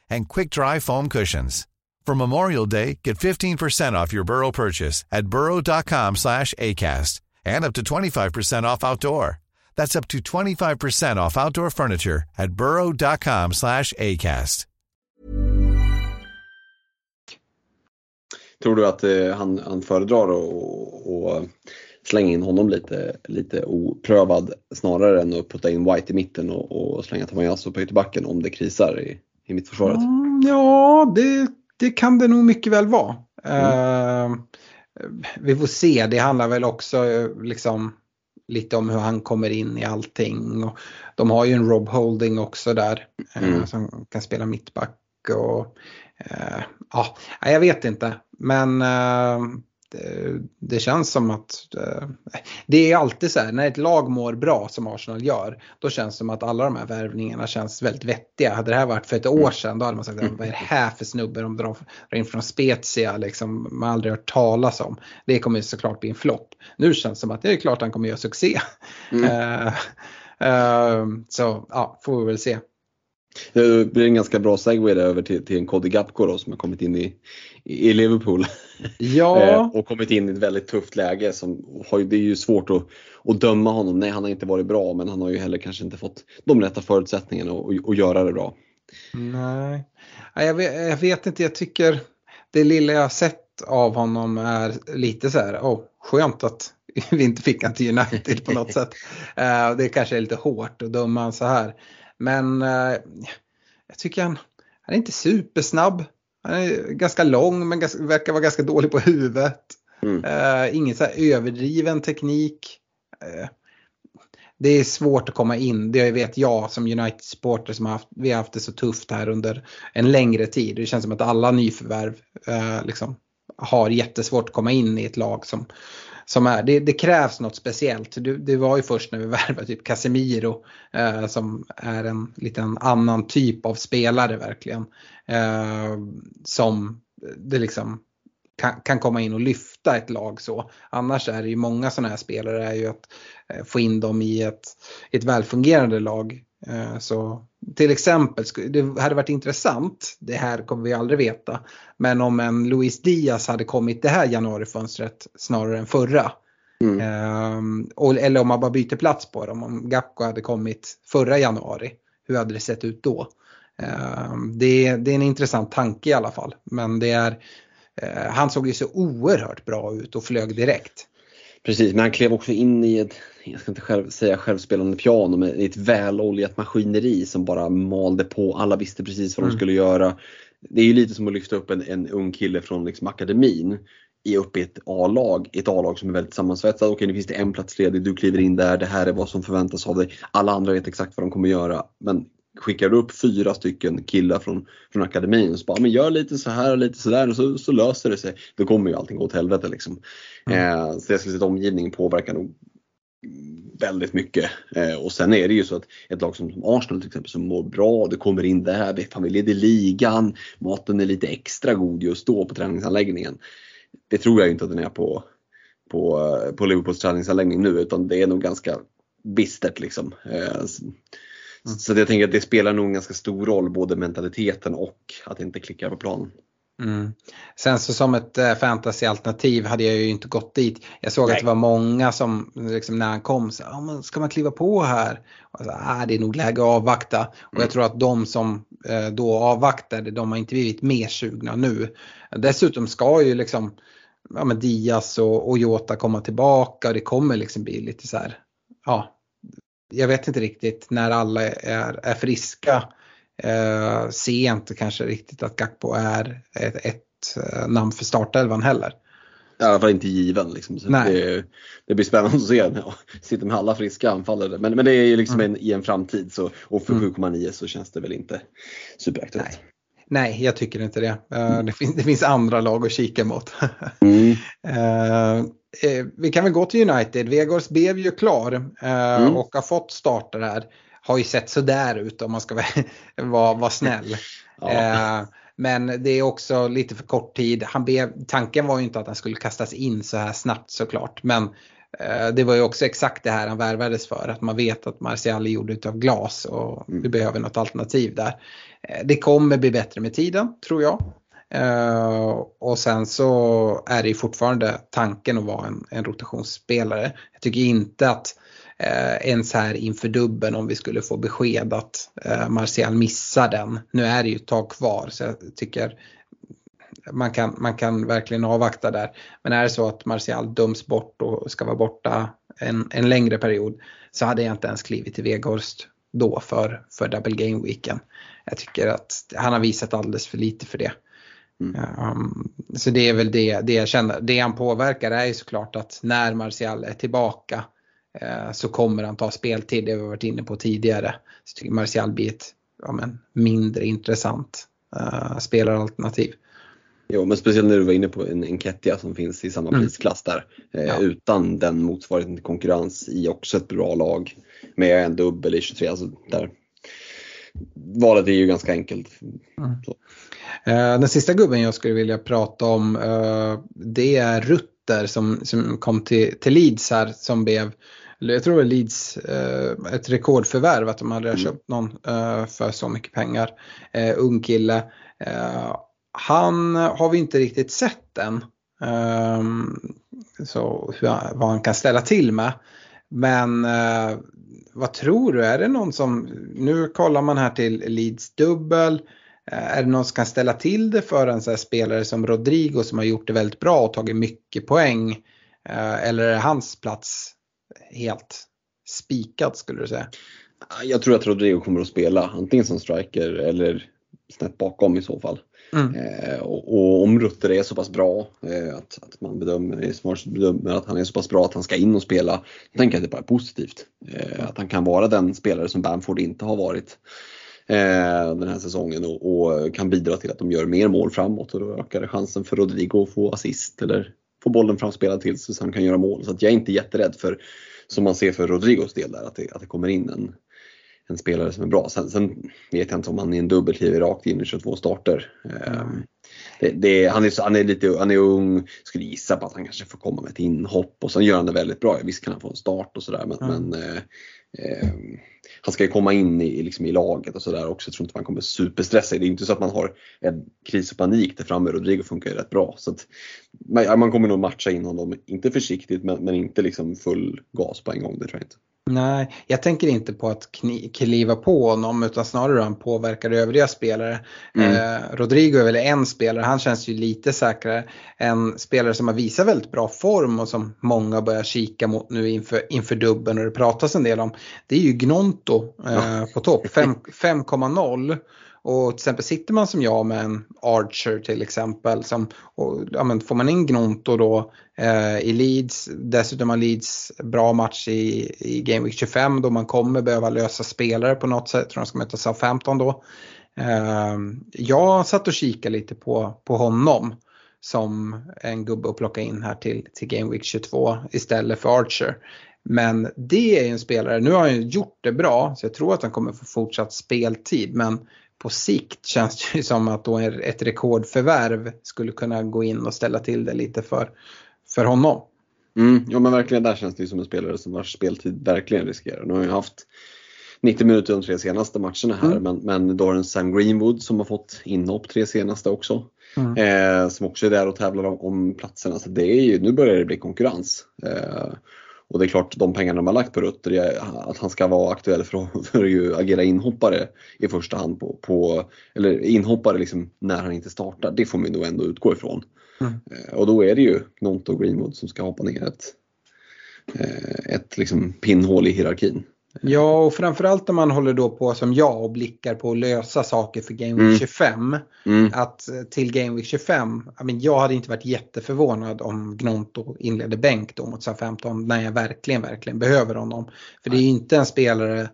Speaker 6: and quick dry foam cushions. For Memorial Day, get 15% off your Burrow purchase at burrow.com slash ACAST and up to 25% off outdoor. That's up to 25% off outdoor furniture at burrow.com slash ACAST.
Speaker 3: Tror du att eh, han, han föredrar att slänga in honom lite, lite oprövad snarare än att putta in White i mitten och, och slänga Tamayasu på ytterbacken om det krisar i, i mittförsvaret?
Speaker 2: Mm, ja, det det kan det nog mycket väl vara. Mm. Uh, vi får se, det handlar väl också liksom lite om hur han kommer in i allting. Och de har ju en Rob Holding också där eh, mm. uh, som kan spela mittback. Och, uh, ja, jag vet inte. Men det, det, känns som att eh, det är alltid så här när ett lag mår bra som Arsenal gör. Då känns det som att alla de här värvningarna känns väldigt vettiga. Hade det här varit för ett år sedan då hade man sagt vad är det här för snubbe de drar, in från Spezia liksom. Man aldrig hört talas om. Det kommer ju såklart bli en flopp. Nu känns det som att det är klart han kommer göra succé. Mm. uh, så ja, får vi väl se.
Speaker 3: Det blir en ganska bra segway över till, till en Cody Gapko då, som har kommit in i, i Liverpool.
Speaker 2: Ja.
Speaker 3: Eh, och kommit in i ett väldigt tufft läge. Som har, det är ju svårt att, att döma honom. Nej, han har inte varit bra men han har ju heller kanske inte fått de rätta förutsättningarna att, göra det bra.
Speaker 2: Nej, jag vet, jag vet inte. Jag tycker det lilla jag har sett av honom är lite så här, oh, skönt att vi inte fick han till United på något sätt. Uh, det kanske är lite hårt att döma han så här. Men uh, jag tycker han, han är inte supersnabb. Han är ganska lång men ganska, verkar vara ganska dålig på huvudet. Mm. Uh, ingen så överdriven teknik. Uh, det är svårt att komma in, det vet jag som United-supporter som har haft, vi har haft det så tufft här under en längre tid. Det känns som att alla nyförvärv uh, liksom, har jättesvårt att komma in i ett lag som, som är, det, det krävs något speciellt. Det, det, var ju först när vi värvade typ Casemiro eh, som är en liten annan typ av spelare verkligen. Eh, som det liksom kan, kan, komma in och lyfta ett lag så. Annars är det ju många sådana här spelare är ju att eh, få in dem i ett, ett välfungerande lag. Eh, så till exempel, det hade varit intressant, det här kommer vi aldrig veta, men om en Luis Diaz hade kommit det här januarifönstret snarare än förra. Mm. Eh, eller om man bara byter plats på dem, om Gapko hade kommit förra januari, hur hade det sett ut då? Det, det är en intressant tanke i alla fall, men det är Eh, han såg ju så oerhört bra ut och flög direkt.
Speaker 3: Precis, men han klev också in i ett, jag ska inte själv säga självspelande piano, men i ett väloljat maskineri som bara malde på. Alla visste precis vad mm. de skulle göra. Det är ju lite som att lyfta upp en, en ung kille från liksom akademin i upp i ett A-lag, ett A-lag som är väldigt sammansvetsat. Okej, nu finns det en plats ledig, du kliver in där, det här är vad som förväntas av dig. Alla andra vet exakt vad de kommer göra. Men skickar du upp fyra stycken killar från, från akademin och så bara, men gör lite så här och lite så där och så, så löser det sig. Då kommer ju allting gå åt helvete liksom. Mm. Eh, så jag skulle säga att omgivningen påverkar nog väldigt mycket. Eh, och sen är det ju så att ett lag som, Arsenal till exempel som mår bra, det kommer in där, fan vi leder ligan, maten är lite extra god just då på träningsanläggningen. Det tror jag inte att den är på, på, på Liverpools träningsanläggning nu utan det är nog ganska bistert liksom. Eh, Mm. Så jag tänker att det spelar nog en ganska stor roll, både mentaliteten och att inte klickar på planen.
Speaker 2: Mm. Sen så som ett äh, fantasyalternativ hade jag ju inte gått dit. Jag såg Nej. att det var många som liksom, när han kom sa, ah, ska man kliva på här? Och så, ah, det är nog läge att avvakta. Mm. Och jag mm. tror att de som äh, då avvaktade, de har inte blivit mer sugna nu. Dessutom ska ju liksom ja, men Diaz och, och Jota komma tillbaka och det kommer liksom bli lite så här, ja, jag vet inte riktigt när alla är, är friska. Eh, ser inte kanske riktigt att Gakpo är ett, ett eh, namn för startelvan heller.
Speaker 3: I alla fall inte given. Liksom. Det, det, blir spännande att se. Ja, sitter med alla friska anfallare. Men, men det är ju liksom mm. en, i en framtid så, och för mm. 7,9 så känns det väl inte superaktuellt.
Speaker 2: Nej. Nej, jag tycker inte det. Uh, det, finns, det, finns, andra lag att kika mot. mm. eh, vi kan väl gå till United. Vegors blev ju klar eh, mm. och har fått starter här. Har ju sett sådär ut om man ska vara, vara snäll. ja. eh, men det är också lite för kort tid. Han blev, tanken var ju inte att han skulle kastas in så här snabbt såklart. Men eh, det var ju också exakt det här han värvades för. Att man vet att Martial är gjord utav glas och mm. vi behöver något alternativ där. Eh, det kommer bli bättre med tiden tror jag. Uh, och sen så är det ju fortfarande tanken att vara en, en rotationsspelare. Jag tycker inte att uh, ens här inför dubben om vi skulle få besked att uh, Martial missar den. Nu är det ju ett tag kvar så jag tycker man kan, man kan verkligen avvakta där. Men är det så att Martial döms bort och ska vara borta en, en längre period så hade jag inte ens klivit till Veghorst då för, för double game weeken. Jag tycker att han har visat alldeles för lite för det. Um, så det är väl det, det jag känner. Det han påverkar är ju såklart att när Martial är tillbaka uh, så kommer han ta speltid, det har vi varit inne på tidigare. Så tycker Martial blir ett ja, men, mindre intressant uh, spelaralternativ.
Speaker 3: Jo, men speciellt när du var inne på en Enketia som finns i samma mm. prisklass där. Eh, ja. Utan den motsvarigheten till konkurrens i också ett bra lag. Med en dubbel i 23. Alltså där. Valet är ju ganska enkelt. Mm.
Speaker 2: Eh, den sista gubben jag skulle vilja prata om eh, det är Rutter som, som kom till, till Leeds här som blev jag tror det Leeds eh, ett rekordförvärv att de har mm. köpt någon för så mycket pengar. ung kille. han har vi inte riktigt sett än. så hur, vad han kan ställa till med. Men vad tror du, är det någon som, nu kollar man här till Leeds dubbel. Eh, är det någon som kan ställa till det för en så spelare som Rodrigo som har gjort det väldigt bra och tagit mycket poäng? Eh, eller är hans plats helt spikad skulle du säga?
Speaker 3: Jag tror att Rodrigo kommer att spela antingen som striker eller snett bakom i så fall. Mm. Eh, och, och, om Rutter är så pass bra eh, att, att man bedömer, bedömer att han är så pass bra att han ska in och spela, då tänker jag att det bara är positivt. Eh, att han kan vara den spelare som Bamford inte har varit. Eh, den här säsongen och, och, kan bidra till att de gör mer mål framåt och då ökar chansen för Rodrigo att få assist eller få bollen framspelad till så han kan göra mål. Så att jag är inte jätterädd för, som man ser för Rodrigos del där, att det, att det kommer in en, en spelare som är bra. Sen, sen vet jag inte om han är en dubbelkliver rakt in i 22 starter. Mm. Det, det, han, är, han, är lite, han är ung, skulle gissa på att han kanske får komma med ett inhopp och sen gör han det väldigt bra. Visst kan han få en start och sådär men, mm. men eh, eh, han ska ju komma in i, liksom i laget och sådär också. Jag tror inte man kommer superstressa. Det är inte så att man har en kris och panik där framme. Rodrigo funkar ju rätt bra. Så att, man kommer nog matcha in honom, inte försiktigt men, men inte liksom full gas på en gång. Det tror jag inte.
Speaker 2: Nej, jag tänker inte på att kliva på honom utan snarare hur han påverkar övriga spelare. Mm. Eh, Rodrigo är väl en spelare, han känns ju lite säkrare. En spelare som har visat väldigt bra form och som många börjar kika mot nu inför, inför dubben och det pratas en del om. Det är ju Gnonto eh, på topp, 5,0. Och till exempel sitter man som jag med en Archer till exempel, som, och, ja, men får man in Gnonto då eh, i Leeds, dessutom har Leeds bra match i, i Game Week 25 då man kommer behöva lösa spelare på något sätt, jag tror de ska möta Southampton då. Eh, jag satt och kikade lite på, på honom som en gubbe att plocka in här till, till Game Week 22 istället för Archer. Men det är en spelare, nu har han ju gjort det bra så jag tror att han kommer få fortsatt speltid men på sikt känns det ju som att då ett rekordförvärv skulle kunna gå in och ställa till det lite för, för honom.
Speaker 3: Mm, ja men verkligen där känns det ju som en spelare som vars speltid verkligen riskerar. Nu har ju haft 90 minuter de tre senaste matcherna här mm. men, men då har en Sam Greenwood som har fått inhopp tre senaste också. Mm. Eh, som också är där och tävlar om, om platserna. Så det är ju, nu börjar det bli konkurrens. Eh, och det är klart, de pengarna de har lagt på Rutter, att han ska vara aktuell för, för att agera inhoppare i första hand. På, på eller inhoppare liksom när han inte startar, det får man nog ändå utgå ifrån. Mm. Eh, och då är det ju Nonto och Greenwood som ska hoppa ner ett, eh, ett liksom pinnhål i hierarkin.
Speaker 2: Ja, och framförallt när man håller då på som jag och blickar på att lösa saker för Game Week mm. 25. Mm. Att eh, till Game Week 25, jag, men, jag hade inte varit jätteförvånad om Gnonto inledde bänk då mot 15 när jag verkligen, verkligen behöver honom. För det är ju inte en spelare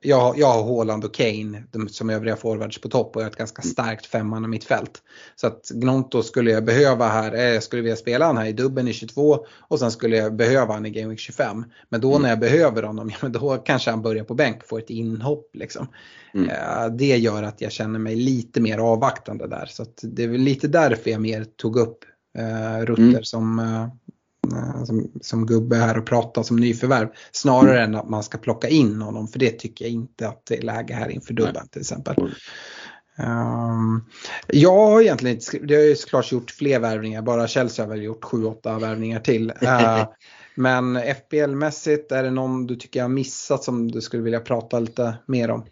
Speaker 2: jag, jag har Haaland och Kane som övriga forwards på topp och jag har ett ganska starkt femman mittfält. Så att Gnonto skulle jag behöva här, eh, jag skulle vilja spela han här i dubben i 22 och sen skulle jag behöva han i Game Week 25. Men då mm. när jag behöver honom, ja, då kanske han börjar på bänk, får ett inhopp liksom. Mm. Eh, det gör att jag känner mig lite mer avvaktande där. Så det är väl lite därför jag mer tog upp eh, Rutter mm. som Eh, som, som gubbe här och prata som nyförvärv. Snarare än att man ska plocka in honom för det tycker jag inte att det är läge här inför dubben till exempel. Um, jag har egentligen inte skrivit, det har ju såklart gjort fler värvningar, bara Chelsea har väl gjort 7-8 värvningar till. Uh, men FBL-mässigt, är det någon du tycker jag har missat som du skulle vilja prata lite mer om?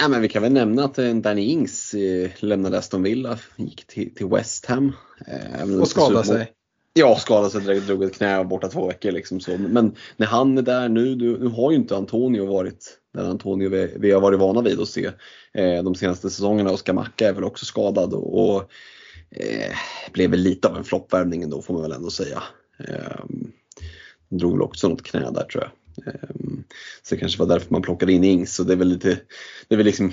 Speaker 3: Nej, men vi kan väl nämna att Danny Ings eh, lämnade Aston Villa, gick till, till West Ham.
Speaker 2: Eh, och skadade sig.
Speaker 3: Ja, skadade sig, direkt, drog ett knä och borta två veckor. Liksom så. Men när han är där nu, nu har ju inte Antonio varit den Antonio vi, vi har varit vana vid att se eh, de senaste säsongerna och Skamacka är väl också skadad och, och eh, blev väl lite av en floppvärmning ändå får man väl ändå säga. Eh, drog väl också något knä där tror jag. Eh, så det kanske var därför man plockade in Ings så det är väl lite, det är väl liksom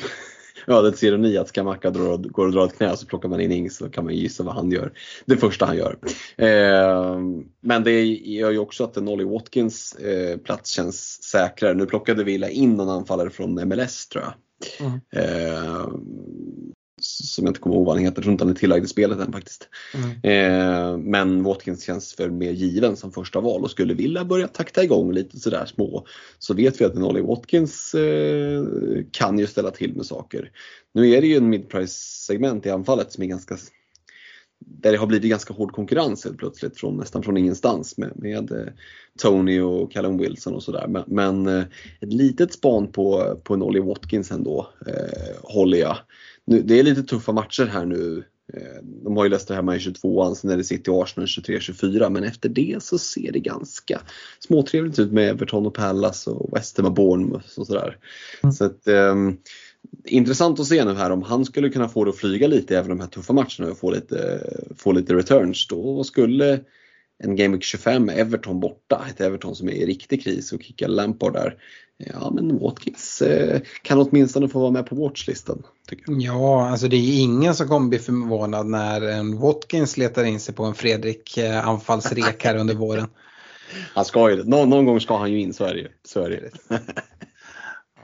Speaker 3: ödets ironi att Skamacka går och drar ett knä så plockar man in Ings så kan man gissa vad han gör. Det första han gör. Eh, men det gör ju också att Nolly Watkins eh, plats känns säkrare. Nu plockade Villa in någon anfallare från MLS tror jag. Mm. Eh, som jag inte kommer ihåg vad han heter, jag tror inte han är tillagd i spelet än faktiskt. Mm. Eh, men Watkins känns för mer given som första val och skulle vilja börja takta igång lite sådär små så vet vi att en Ollie Watkins eh, kan ju ställa till med saker. Nu är det ju en midprice segment i anfallet som är ganska där det har blivit ganska hård konkurrens helt plötsligt från nästan från ingenstans med, med eh, Tony och Callum Wilson och sådär. Men, men eh, ett litet span på, på en Ollie Watkins ändå eh, håller jag nu, det är lite tuffa matcher här nu. Eh, de har ju Leicester hemma i 22an, sen är det City och Arsenal 23-24 men efter det så ser det ganska småtrevligt ut med Everton och Palace och West Ham och Bournemouth och sådär. Mm. Så att, um, intressant att se nu här om han skulle kunna få det att flyga lite även de här tuffa matcherna och få lite, få lite returns. Då skulle en Game Week 25 med Everton borta, ett Everton som är i riktig kris och kickar Lampard där. Ja men Watkins eh, kan åtminstone få vara med på watchlistan.
Speaker 2: Ja, alltså det är ingen som kommer bli förvånad när en Watkins letar in sig på en Fredrik eh, anfallsrek här under våren.
Speaker 3: Han ska ju någon, någon gång ska han ju in, så är det ju. Så är det.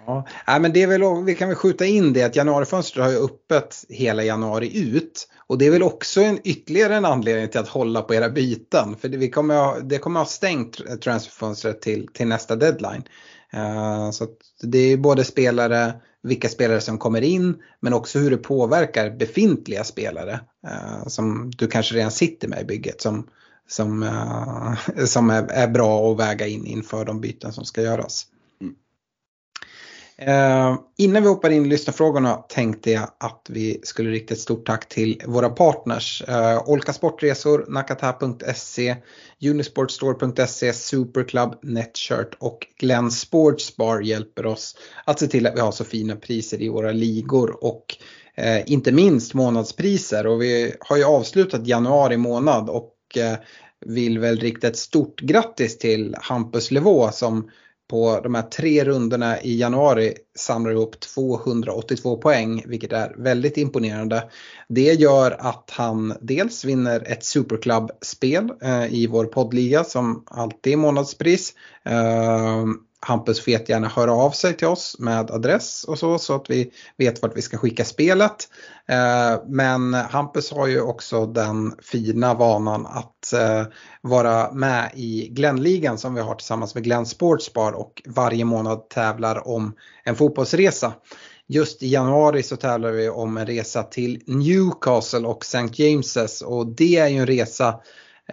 Speaker 2: Ja, Nej, men det är väl, vi kan väl skjuta in det att januarifönstret har ju öppet hela januari ut. Och det är väl också en, ytterligare en anledning till att hålla på era byten. För det, vi kommer ha, det kommer ha stängt transferfönstret till, till nästa deadline. Uh, så det är både spelare, vilka spelare som kommer in men också hur det påverkar befintliga spelare uh, som du kanske redan sitter med i bygget som, som, uh, som är, är bra att väga in inför de byten som ska göras. Eh, innan vi hoppar in i lyssnarfrågorna tänkte jag att vi skulle rikta ett stort tack till våra partners. Eh, Olka Sportresor, Nakata.se, Unisportstore.se, Superclub, Netshirt och Glenn Sportsbar hjälper oss att se till att vi har så fina priser i våra ligor och eh, inte minst månadspriser. Och vi har ju avslutat januari månad och eh, vill väl rikta ett stort grattis till Hampus Levå som på de här tre rundorna i januari samlar ihop 282 poäng, vilket är väldigt imponerande. Det gör att han dels vinner ett Superclub-spel eh, i vår poddliga som alltid är månadspris. Eh, Hampus får gärna höra av sig till oss med adress och så så att vi vet vart vi ska skicka spelet. Eh, men Hampus har ju också den fina vanan att eh, vara med i Glennligan som vi har tillsammans med Glenn Sportsbar och varje månad tävlar om en fotbollsresa. Just i januari så tävlar vi om en resa till Newcastle och St. James's och det är ju en resa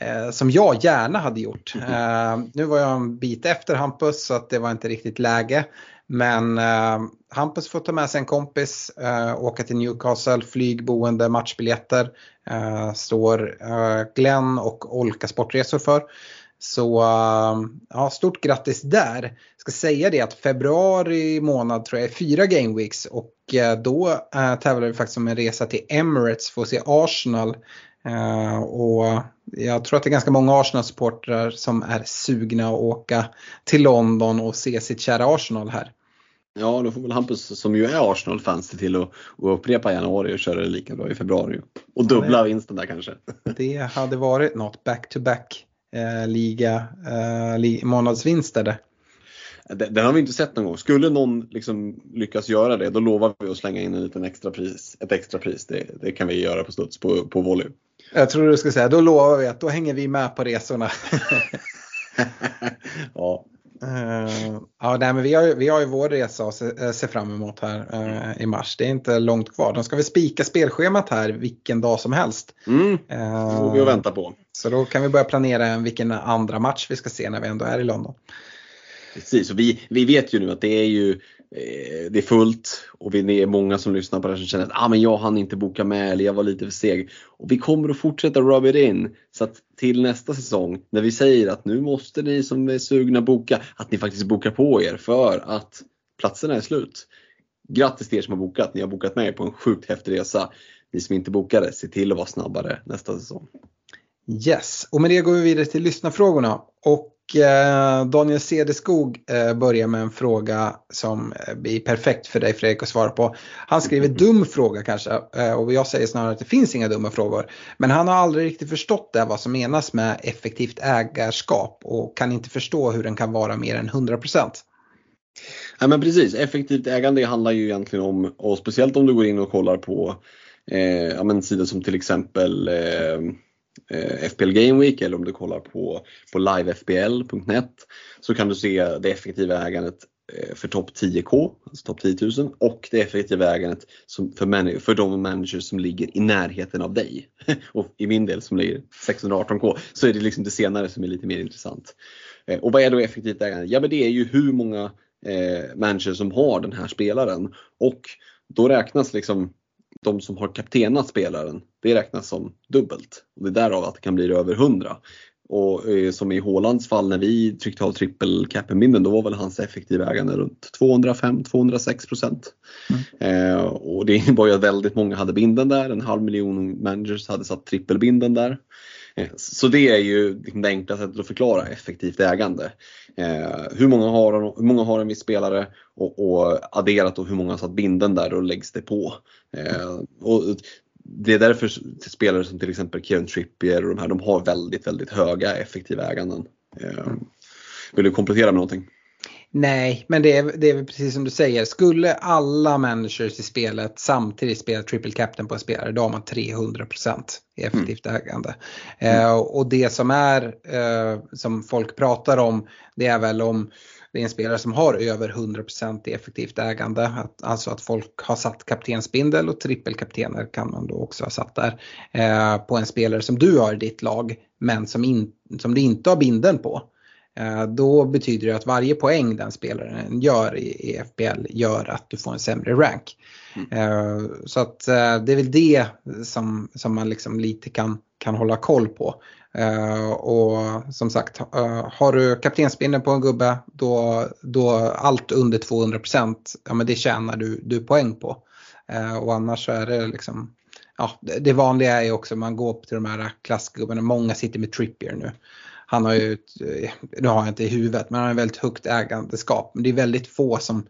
Speaker 2: eh, som jag gärna hade gjort. Eh, nu var jag en bit efter Hampus så att det var inte riktigt läge. Men eh, Hampus får ta med sig en kompis, eh, åka till Newcastle, flyg, boende, matchbiljetter. Eh, står eh, Glenn och Olka Sportresor för. Så eh, ja, stort grattis där. Ska säga det att februari månad tror jag är fyra game weeks och då eh, tävlar vi faktiskt om en resa till Emirates för att se Arsenal. Eh, och jag tror att det är ganska många Arsenal-supportrar som är sugna att åka till London och se sitt kära Arsenal här.
Speaker 3: Ja, då får väl Hampus som ju är Arsenal-fans se till att, upprepa januari och köra det lika bra i februari. Och dubbla vinsten där kanske.
Speaker 2: Det hade varit något back-to-back eh, liga eh, li månadsvinster det.
Speaker 3: Den, den har vi inte sett någon gång. Skulle någon liksom lyckas göra det, då lovar vi att slänga in en liten extra pris, ett extra pris. Det, det kan vi göra på studs på, på volley.
Speaker 2: Jag tror du ska säga, då lovar vi att då hänger vi med på resorna.
Speaker 3: ja.
Speaker 2: Uh, ja, nej, men vi, har, vi har ju vår resa att se, se fram emot här uh, i mars. Det är inte långt kvar. De ska väl spika spelschemat här vilken dag som helst.
Speaker 3: Mm. Det får vi att vänta på.
Speaker 2: Så då kan vi börja planera vilken andra match vi ska se när vi ändå är i London.
Speaker 3: Precis, och vi, vi vet ju nu att det är ju eh, Eh, det är fullt och vi är många som lyssnar på det som känner att ah, men jag hann inte boka med eller jag var lite för seg. Och vi kommer att fortsätta rub it in så att till nästa säsong när vi säger att nu måste ni som är sugna boka, att ni faktiskt bokar på er för att platserna är slut. Grattis till er som har bokat, ni har bokat med er på en sjukt häftig resa. Ni som inte bokade, se till att vara snabbare nästa säsong.
Speaker 2: Yes, och med det går vi vidare till lyssnarfrågorna. Och eh, Daniel Cederskog eh, börjar med en fråga som eh, blir perfekt för dig Fredrik att svara på. Han skriver dum fråga kanske eh, och jag säger snarare att det finns inga dumma frågor. Men han har aldrig riktigt förstått det vad som menas med effektivt ägarskap och kan inte förstå hur den kan vara mer än 100%
Speaker 3: Ja, men precis, effektivt ägande handlar ju egentligen om, och speciellt om du går in och kollar på eh, ja, sidor som till exempel eh, eh, FPL Game Week eller om du kollar på, på livefpl.net så kan du se det effektiva ägandet eh, för topp 10K, alltså topp 10 000 och det effektiva ägandet som för, man, för de managers som ligger i närheten av dig. och i min del som ligger 618K så är det liksom det senare som är lite mer intressant. Eh, och vad är då effektivt ägande? Ja men det är ju hur många eh, managers som har den här spelaren och då räknas liksom de som har kaptenat spelaren, det räknas som dubbelt. Och det är därav att det kan bli över 100. Och eh, som i Hålands fall när vi tryckte av trippel binden då var väl hans effektiva ägande runt 205-206 procent. Mm. Eh, och det var ju att väldigt många hade binden där, en halv miljon managers hade satt trippelbinden där. Så det är ju liksom det enkla sättet att förklara effektivt ägande. Eh, hur, många har, hur många har en viss spelare och, och adderat och hur många har satt binden där och läggs det på. Eh, och det är därför spelare som till exempel Kieran Trippier och de här, de har väldigt, väldigt höga effektiva äganden. Eh, vill du komplettera med någonting?
Speaker 2: Nej, men det är, det är precis som du säger. Skulle alla managers i spelet samtidigt spela triple captain på en spelare, då har man 300% i effektivt mm. ägande. Mm. Eh, och det som är, eh, som folk pratar om, det är väl om det är en spelare som har över 100% i effektivt ägande. Att, alltså att folk har satt kaptensbindel och trippelkaptener kan man då också ha satt där. Eh, på en spelare som du har i ditt lag men som, in, som du inte har binden på. Eh, då betyder det att varje poäng den spelaren gör i FPL gör att du får en sämre rank. Mm. Eh, så att eh, det är väl det som, som man liksom lite kan, kan hålla koll på. Och som sagt, har du kaptensbindeln på en gubbe då, då allt under 200% ja men det tjänar du, du poäng på. Och annars så är det liksom Ja, det vanliga är ju också att man går till de här klassgubbarna, många sitter med Trippier nu han har ju, eh, nu har jag inte i huvudet, men han har en väldigt högt ägandeskap. Men det är väldigt få som,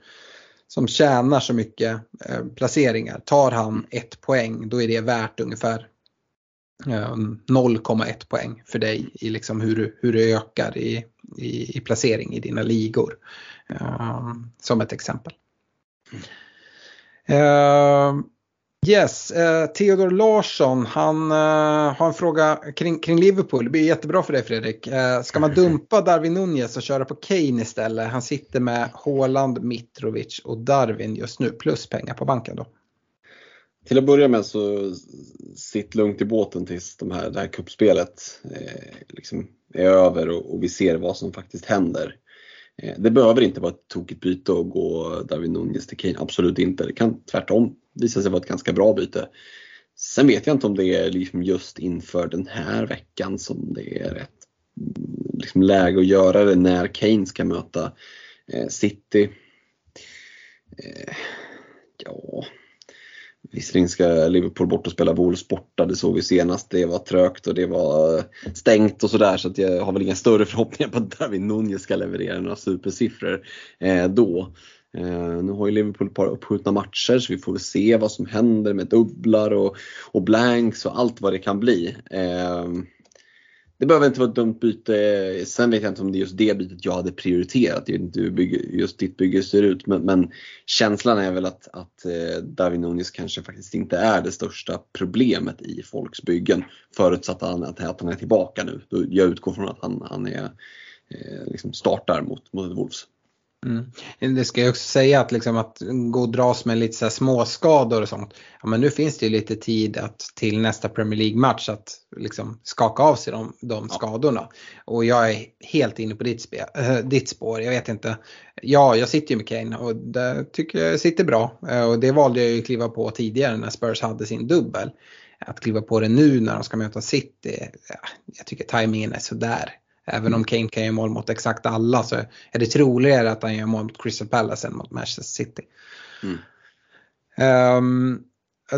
Speaker 2: som tjänar så mycket eh, placeringar. Tar han ett poäng då är det värt ungefär 0,1 eh, poäng för dig i liksom hur, du, hur du ökar i, i, i placering i dina ligor. Um, som ett exempel. Mm. Yes, eh, Theodor Larsson han eh, har en fråga kring, kring, Liverpool. Det blir jättebra för dig Fredrik. Eh, ska man dumpa Darwin Nunez och köra på Kane istället? Han sitter med Haaland, Mitrovic och Darwin just nu plus pengar på banken då.
Speaker 3: Till att börja med så sitt lugnt i båten tills de här, det här kuppspelet eh, liksom är över och, och, vi ser vad som faktiskt händer. Eh, det behöver inte vara ett tokigt byte att gå Darwin Nunez till Kane, absolut inte. Det kan tvärtom visa sig vara ett ganska bra byte. Sen vet jag inte om det är liksom just inför den här veckan som det är rätt mm, liksom läge att göra det när Kane ska möta eh, City. Eh, ja, Visserligen ska Liverpool bort och spela Wolves borta, det såg vi senast. Det var trögt och det var eh, stängt och sådär så att jag har väl inga större förhoppningar på att David Nunez ska leverera några supersiffror eh, då. Eh, nu har ju Liverpool ett par uppskjutna matcher så vi får väl se vad som händer med dubblar och, och blanks och allt vad det kan bli. Eh, det behöver inte vara ett dumt byte. Sen vet jag inte om det är just det bytet jag hade prioriterat. Jag vet inte hur just ditt bygge ser ut. Men, men känslan är väl att, att eh, Nunes kanske faktiskt inte är det största problemet i folks byggen. Förutsatt att han, att han är tillbaka nu. Jag utgår från att han, han är, eh, liksom startar mot, mot Wolves.
Speaker 2: Mm. Det ska jag också säga att, liksom att gå och dras med lite så småskador och sånt. Ja, men nu finns det ju lite tid att till nästa Premier League-match att liksom skaka av sig de, de skadorna. Och jag är helt inne på ditt, spe, äh, ditt spår. Jag vet inte. Ja, jag sitter ju med Kane och det tycker jag sitter bra. Äh, och det valde jag ju att kliva på tidigare när Spurs hade sin dubbel. Att kliva på det nu när de ska möta City, ja, jag tycker tajmingen är sådär. Även om Kane kan göra mål mot exakt alla så är det troligare att han gör mål mot Crystal Palace än mot Manchester City. Mm. Um,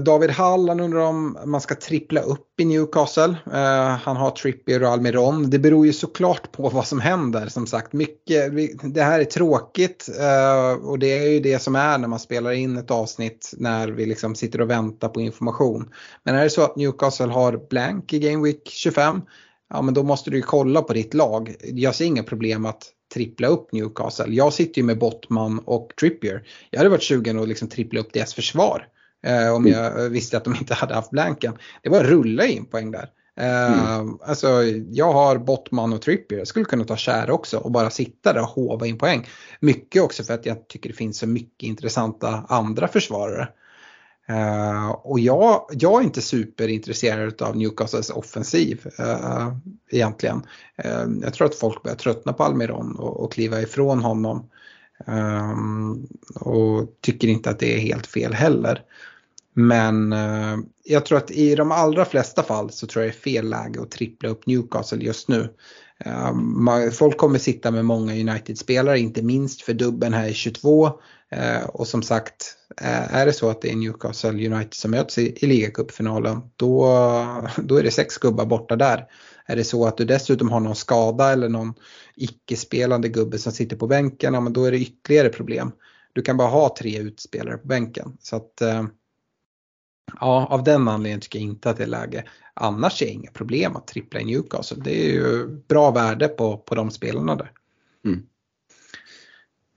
Speaker 2: David Hall han undrar om man ska trippla upp i Newcastle. Uh, han har Trippier och Almiron. Det beror ju såklart på vad som händer. Som sagt, mycket, det här är tråkigt uh, och det är ju det som är när man spelar in ett avsnitt när vi liksom sitter och väntar på information. Men är det så att Newcastle har blank i Game Week 25 ja men då måste du ju kolla på ditt lag. Jag ser inga problem att trippla upp Newcastle. Jag sitter ju med Bottman och Trippier. Jag hade varit sugen att liksom trippla upp deras försvar. Eh, om jag visste att de inte hade haft blanken. Det var att rulla in poäng där. Eh, mm. Alltså jag har Bottman och Trippier. Jag skulle kunna ta Kär också och bara sitta där och hova in poäng. Mycket också för att jag tycker det finns så mycket intressanta andra försvarare. Uh, och jag, jag är inte superintresserad av Newcastles offensiv uh, egentligen. Uh, jag tror att folk börjar tröttna på Almiron och, och kliva ifrån honom. Um, och tycker inte att det är helt fel heller. Men jag tror att i de allra flesta fall så tror jag det är fel läge att trippla upp Newcastle just nu. Folk kommer sitta med många United-spelare, inte minst för dubben här i 22. Eh, och som sagt, eh, är det så att det är Newcastle United som möts i, i ligacupfinalen då, då är det sex gubbar borta där. Är det så att du dessutom har någon skada eller någon icke-spelande gubbe som sitter på bänken, ja, men då är det ytterligare problem. Du kan bara ha tre utspelare på bänken. Så att, eh, ja, av den anledningen tycker jag inte att det är läge. Annars är det inga problem att trippla i Newcastle. Det är ju bra värde på, på de spelarna där. Mm.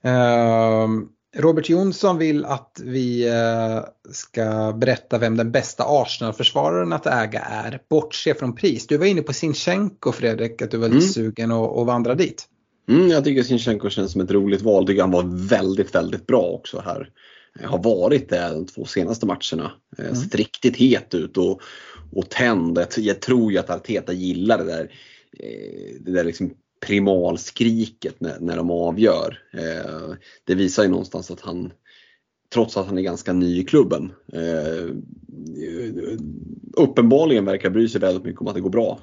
Speaker 2: Uh, Robert Jonsson vill att vi uh, ska berätta vem den bästa Arsenal-försvararen att äga är. Bortse från pris. Du var inne på Sinchenko Fredrik, att du var lite mm. sugen att, att vandra dit.
Speaker 3: Mm, jag tycker Sinchenko känns som ett roligt val. Tycker han var väldigt, väldigt bra också här. Har varit det de två senaste matcherna. Eh, mm. Sett riktigt het ut och, och tänd. Jag tror ju att Arteta gillar det där, eh, det där liksom primalskriket när, när de avgör. Eh, det visar ju någonstans att han, trots att han är ganska ny i klubben, uppenbarligen verkar bry sig väldigt mycket om att det går bra.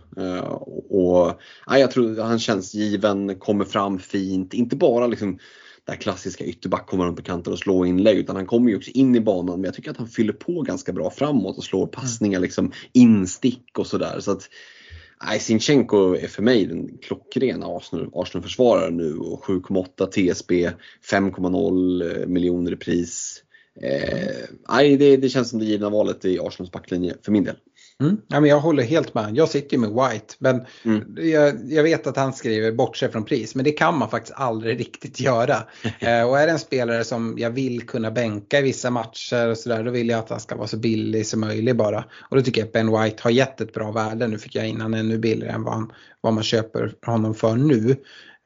Speaker 3: och, ja, jag tror han känns given, kommer fram fint, inte bara liksom det här klassiska ytterback kommer runt på kanten och slår inlägg utan han kommer ju också in i banan men jag tycker att han fyller på ganska bra framåt och slår passningar liksom instick och sådär. Så att Nej, Sinchenko är för mig den klockrena Arsenal-försvararen nu och 7,8 TSB, 5,0 miljoner i pris. Eh, nej, det, det känns som det givna valet i Arsenals backlinje för min del.
Speaker 2: Mm. Ja, men jag håller helt med. Jag sitter ju med White. Men mm. jag, jag, vet att han skriver bortse från pris. Men det kan man faktiskt aldrig riktigt göra. eh, och är det en spelare som jag vill kunna bänka i vissa matcher och sådär. Då vill jag att han ska vara så billig som möjligt bara. Och då tycker jag att Ben White har gett ett bra värde. Nu fick jag in han ännu billigare än vad, han, vad man köper honom för nu.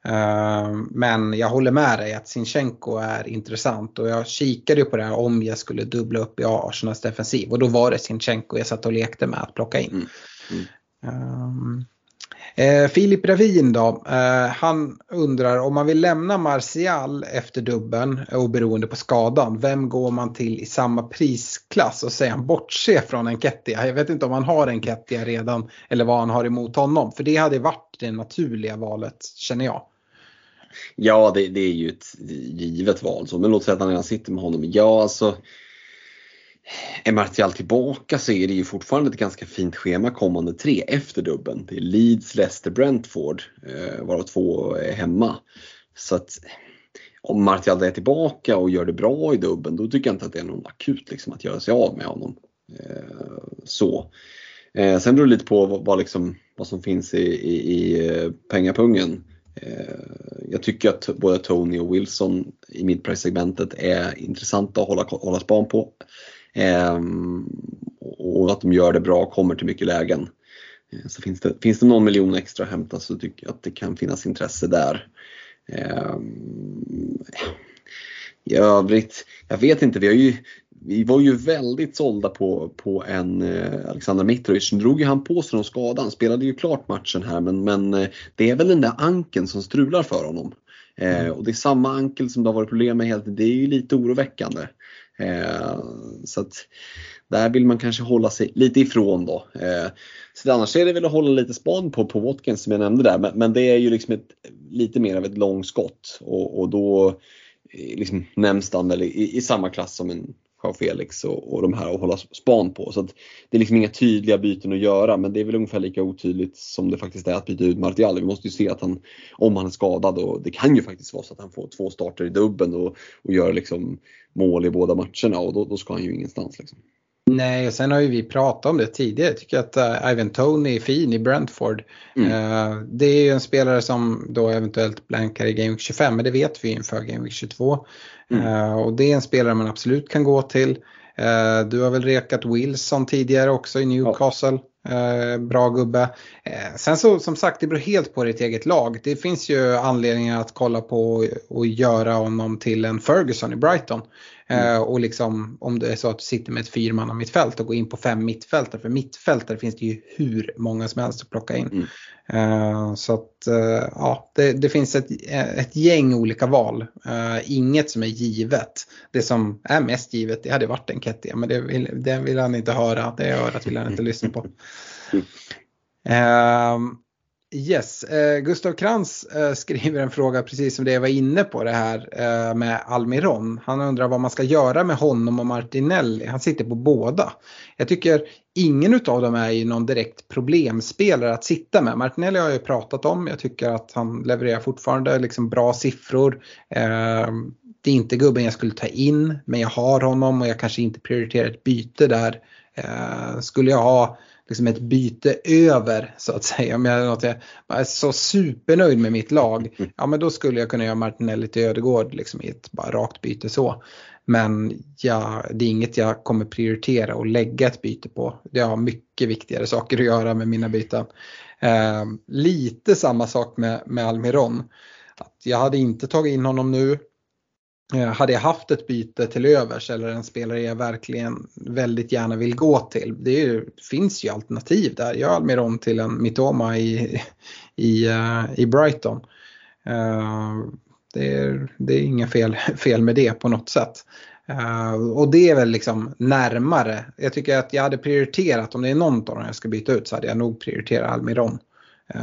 Speaker 2: Ehm, men jag håller med dig att Sinchenko är intressant och jag kikade på det här om jag skulle dubbla upp i Arsenals defensiv och då var det Sinchenko jag satt och lekte med att plocka in. Mm. Mm. Um, eh, Filip Ravin då, eh, han undrar om man vill lämna Martial efter dubben oberoende på skadan, vem går man till i samma prisklass och säger han bortse från Enketia? Jag vet inte om han har Enketia redan eller vad han har emot honom, för det hade varit det naturliga valet känner jag.
Speaker 3: Ja, det, det, är ju ett givet val. Så. Men låt säga att han redan sitter med honom. Ja, alltså. Är Martial tillbaka så är det ju fortfarande ett ganska fint schema kommande tre efter dubben. Det är Leeds, Leicester, Brentford, eh, varav två är hemma. Så att om Martial är tillbaka och gör det bra i dubben då tycker jag inte att det är någon akut liksom, att göra sig av med honom. Eh, så. Eh, sen beror det lite på vad, vad, liksom, vad som finns i, i, i eh, pengapungen. Eh, jag tycker att både Tony och Wilson i midprice-segmentet är intressanta att hålla, hålla span på. Ehm, och att de gör det bra, kommer till mycket lägen. Eh, så finns det, finns det någon miljon extra att hämta så tycker jag att det kan finnas intresse där. Ehm, I övrigt, jag vet inte, vi har ju vi var ju väldigt sålda på, på en eh, Alexander Mitrovic. Nu drog ju han på sig någon skada. Han spelade ju klart matchen här men, men eh, det är väl den där ankeln som strular för honom. Eh, mm. och det är samma ankel som det har varit problem med helt Det är ju lite oroväckande. Eh, så att där vill man kanske hålla sig lite ifrån då. Eh, så annars är det väl att hålla lite span på, på Watkins som jag nämnde där. Men, men det är ju liksom ett, lite mer av ett långskott och, och då liksom nämns han väl i, i samma klass som en Jean Felix och, och de här att hålla span på. Så det är liksom inga tydliga byten att göra men det är väl ungefär lika otydligt som det faktiskt är att byta ut Martial. Vi måste ju se att han, om han är skadad och det kan ju faktiskt vara så att han får två starter i dubben och, och gör liksom mål i båda matcherna och då, då ska han ju ingenstans. Liksom.
Speaker 2: Nej, sen har ju vi pratat om det tidigare. Jag tycker att uh, Ivan Tony är fin i Brentford. Mm. Uh, det är ju en spelare som då eventuellt blankar i Game Week 25, men det vet vi inför Game Week 22. Mm. Uh, och det är en spelare man absolut kan gå till. du har väl rekat Wilson tidigare också i Newcastle. Ja. bra gubbe. sen så som sagt, det beror helt på ditt eget lag. Det finns ju anledningar att kolla på och göra honom till en Ferguson i Brighton. Mm. Eh, och liksom om det är så att du sitter med ett fyrmanna mittfält och går in på fem mittfältare. För mittfältare finns det ju hur många som helst att plocka in. Mm. Uh, så att uh, ja, det, det, finns ett, ett gäng olika val. Inget som är givet. Det som är mest givet det hade varit en Kettia men det vill, det vill han inte höra. Det örat vill han inte lyssna på. Yes, eh, Gustav Krantz eh, skriver en fråga precis som det jag var inne på det här eh, med Almiron. Han undrar vad man ska göra med honom och Martinelli. Han sitter på båda. Jag tycker ingen av dem är ju någon direkt problemspelare att sitta med. Martinelli har jag ju pratat om. Jag tycker att han levererar fortfarande liksom bra siffror. Eh, det är inte gubben jag skulle ta in men jag har honom och jag kanske inte prioriterar ett byte där. Eh, skulle jag ha liksom ett byte över så att säga. Om jag, jag är så supernöjd med mitt lag, mm. ja men då skulle jag kunna göra Martinelli till Ödegård liksom i ett bara rakt byte så. Men ja, det är inget jag kommer prioritera och lägga ett byte på. Jag har mycket viktigare saker att göra med mina byten. Eh, lite samma sak med, med Almiron. Att jag hade inte tagit in honom nu. Eh, hade jag haft ett byte till övers eller en spelare jag verkligen väldigt gärna vill gå till. Det ju, finns ju alternativ där. Jag Almiron till en Mitoma i, i, uh, i Brighton. Uh, det, är, det är inga fel, fel med det på något sätt. Uh, och det är väl liksom närmare. Jag tycker att jag hade prioriterat, om det är någon av dem jag ska byta ut så hade jag nog prioriterat Almiron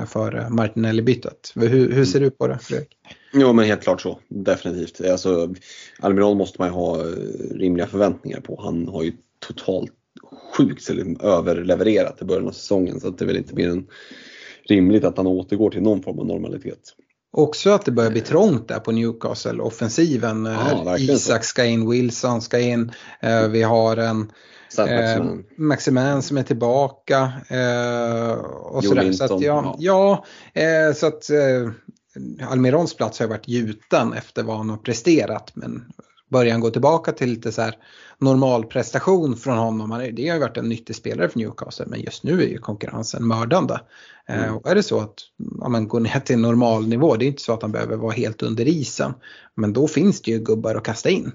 Speaker 2: för Martinelli-bytet. Hur, hur ser du på det Fredrik?
Speaker 3: Jo men helt klart så, definitivt. Alltså, Almiron måste man ju ha eh, rimliga förväntningar på. Han har ju totalt sjukt överlevererat i början av säsongen så att det är väl inte mer än rimligt att han återgår till någon form av normalitet.
Speaker 2: Också att det börjar bli trångt där på Newcastle, offensiven. Ja, Isak ska in, Wilson ska in, eh, vi har en eh, Maximan som är tillbaka. Eh, och sådär. Så att, ja, ja. ja eh, så att eh, Almirons plats har varit gjuten efter vad han har presterat men börjar han gå tillbaka till lite så här normal prestation från honom. Det har ju varit en nyttig spelare för Newcastle men just nu är ju konkurrensen mördande. Eh, mm. Och är det så att ja, man går ner till normal nivå, det är inte så att han behöver vara helt under isen. Men då finns det ju gubbar att kasta in.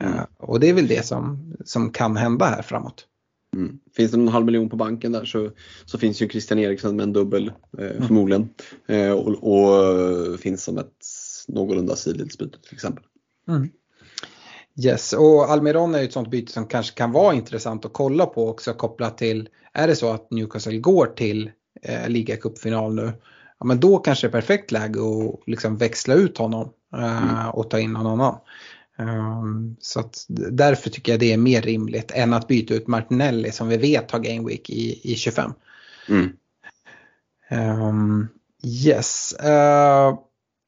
Speaker 2: Eh, mm. Och det är väl det som, som kan hända här framåt.
Speaker 3: Mm. Finns det någon halv miljon på banken där så, så finns ju Christian Eriksson med en dubbel eh, förmodligen. Eh, och, och, finns som ett någorlunda sidledsbyte till exempel. Mm.
Speaker 2: Yes, och Almiron är ju ett sånt byte som kanske kan vara intressant att kolla på också kopplat till, är det så att Newcastle går till eh, ligacupfinal nu, ja men då kanske det är perfekt läge att liksom växla ut honom eh, mm. och ta in någon annan. Um, så därför tycker jag det är mer rimligt än att byta ut Martinelli som vi vet har Game Week i, i 25. Mm. Um, yes. Uh,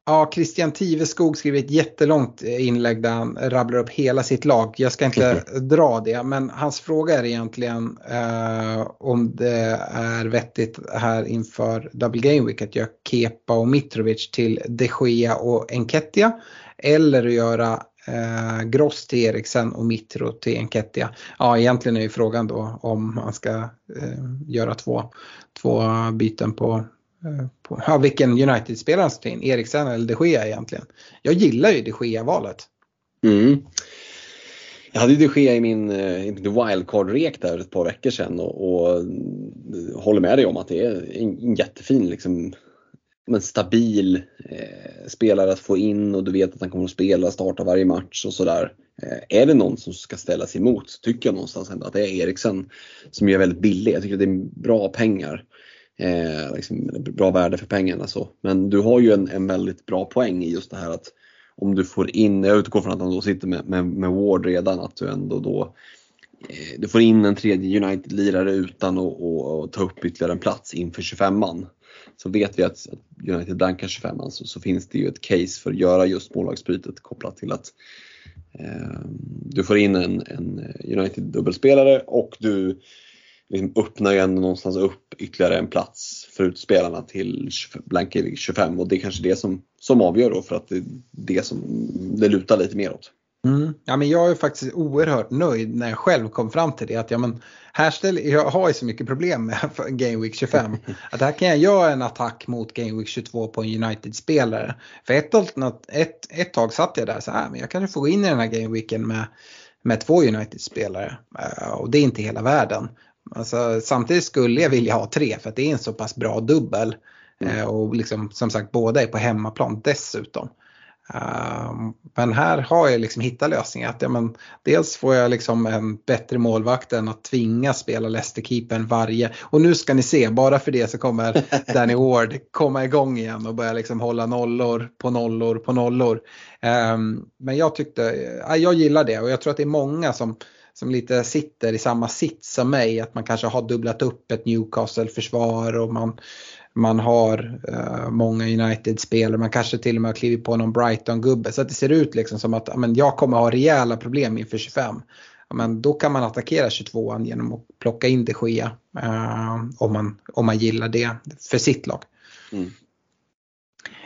Speaker 2: ja, Christian Tiveskog skriver ett jättelångt inlägg där han rabblar upp hela sitt lag. Jag ska inte mm. dra det, men hans fråga är egentligen uh, om det är vettigt här inför Double Game Week att göra Kepa och Mitrovic till De Gea och Enketia eller att göra eh, Gross till Eriksen och Mitro till Enketia. Ja, egentligen är ju frågan då om man ska eh, göra två, två byten på, eh, på ja, vilken United-spelare ska ta in, Eriksen eller de Gea egentligen. Jag gillar ju de Gea-valet.
Speaker 3: Mm. Jag hade ju de Gea i min, eh, i min wildcard-rek där ett par veckor sedan och, och eh, håller med dig om att det är en, en jättefin liksom, en stabil eh, spelare att få in och du vet att han kommer att spela, starta varje match och sådär. Eh, är det någon som ska ställas emot så tycker jag någonstans ändå att det är Eriksen som är väldigt billig. Jag tycker att det är bra pengar. Eh, liksom, bra värde för pengarna så. Men du har ju en, en väldigt bra poäng i just det här att om du får in, jag utgår från att han då sitter med, med, med Ward redan, att du ändå då eh, du får in en tredje United-lirare utan att ta upp ytterligare en plats inför 25an så vet vi att, United blankar 25 så, så finns det ju ett case för att göra just målvaktsbytet kopplat till att eh, du får in en, en United dubbelspelare och du liksom öppnar ju ändå någonstans upp ytterligare en plats för utspelarna till Blankevik 25 och det är kanske det som, som avgör då för att det är det som det lutar lite mer åt.
Speaker 2: Mm. Ja, men jag är faktiskt oerhört nöjd när jag själv kom fram till det. Att ja, men här ställer, jag har ju så mycket problem med Game Week 25. Att här kan jag göra en attack mot Game Week 22 på en United-spelare. För ett, ett, ett tag satt jag där så här, men jag kanske får gå in i den här Game Weeken med, med två United-spelare. Uh, och det är inte hela världen. Alltså, samtidigt skulle jag vilja ha tre för att det är en så pass bra dubbel. Mm. Uh, och liksom, som sagt båda är på hemmaplan dessutom. Uh, men här har jag liksom hittat lösningar. Att, ja, men, dels får jag liksom en bättre målvakt än att tvinga spela Leicester-keepern varje. Och nu ska ni se, bara för det så kommer Danny Ward komma igång igen och börja liksom hålla nollor på nollor på nollor. Um, men jag tyckte, uh, jag gillar det och jag tror att det är många som som lite sitter i samma sits som mig, att man kanske har dubblat upp ett Newcastle-försvar och man, man har uh, många United-spelare, man kanske till och med har klivit på någon Brighton-gubbe. Så att det ser ut liksom som att amen, jag kommer ha rejäla problem inför 25. Amen, då kan man attackera 22an genom att plocka in de Gea uh, om, man, om man gillar det för sitt lag. Mm.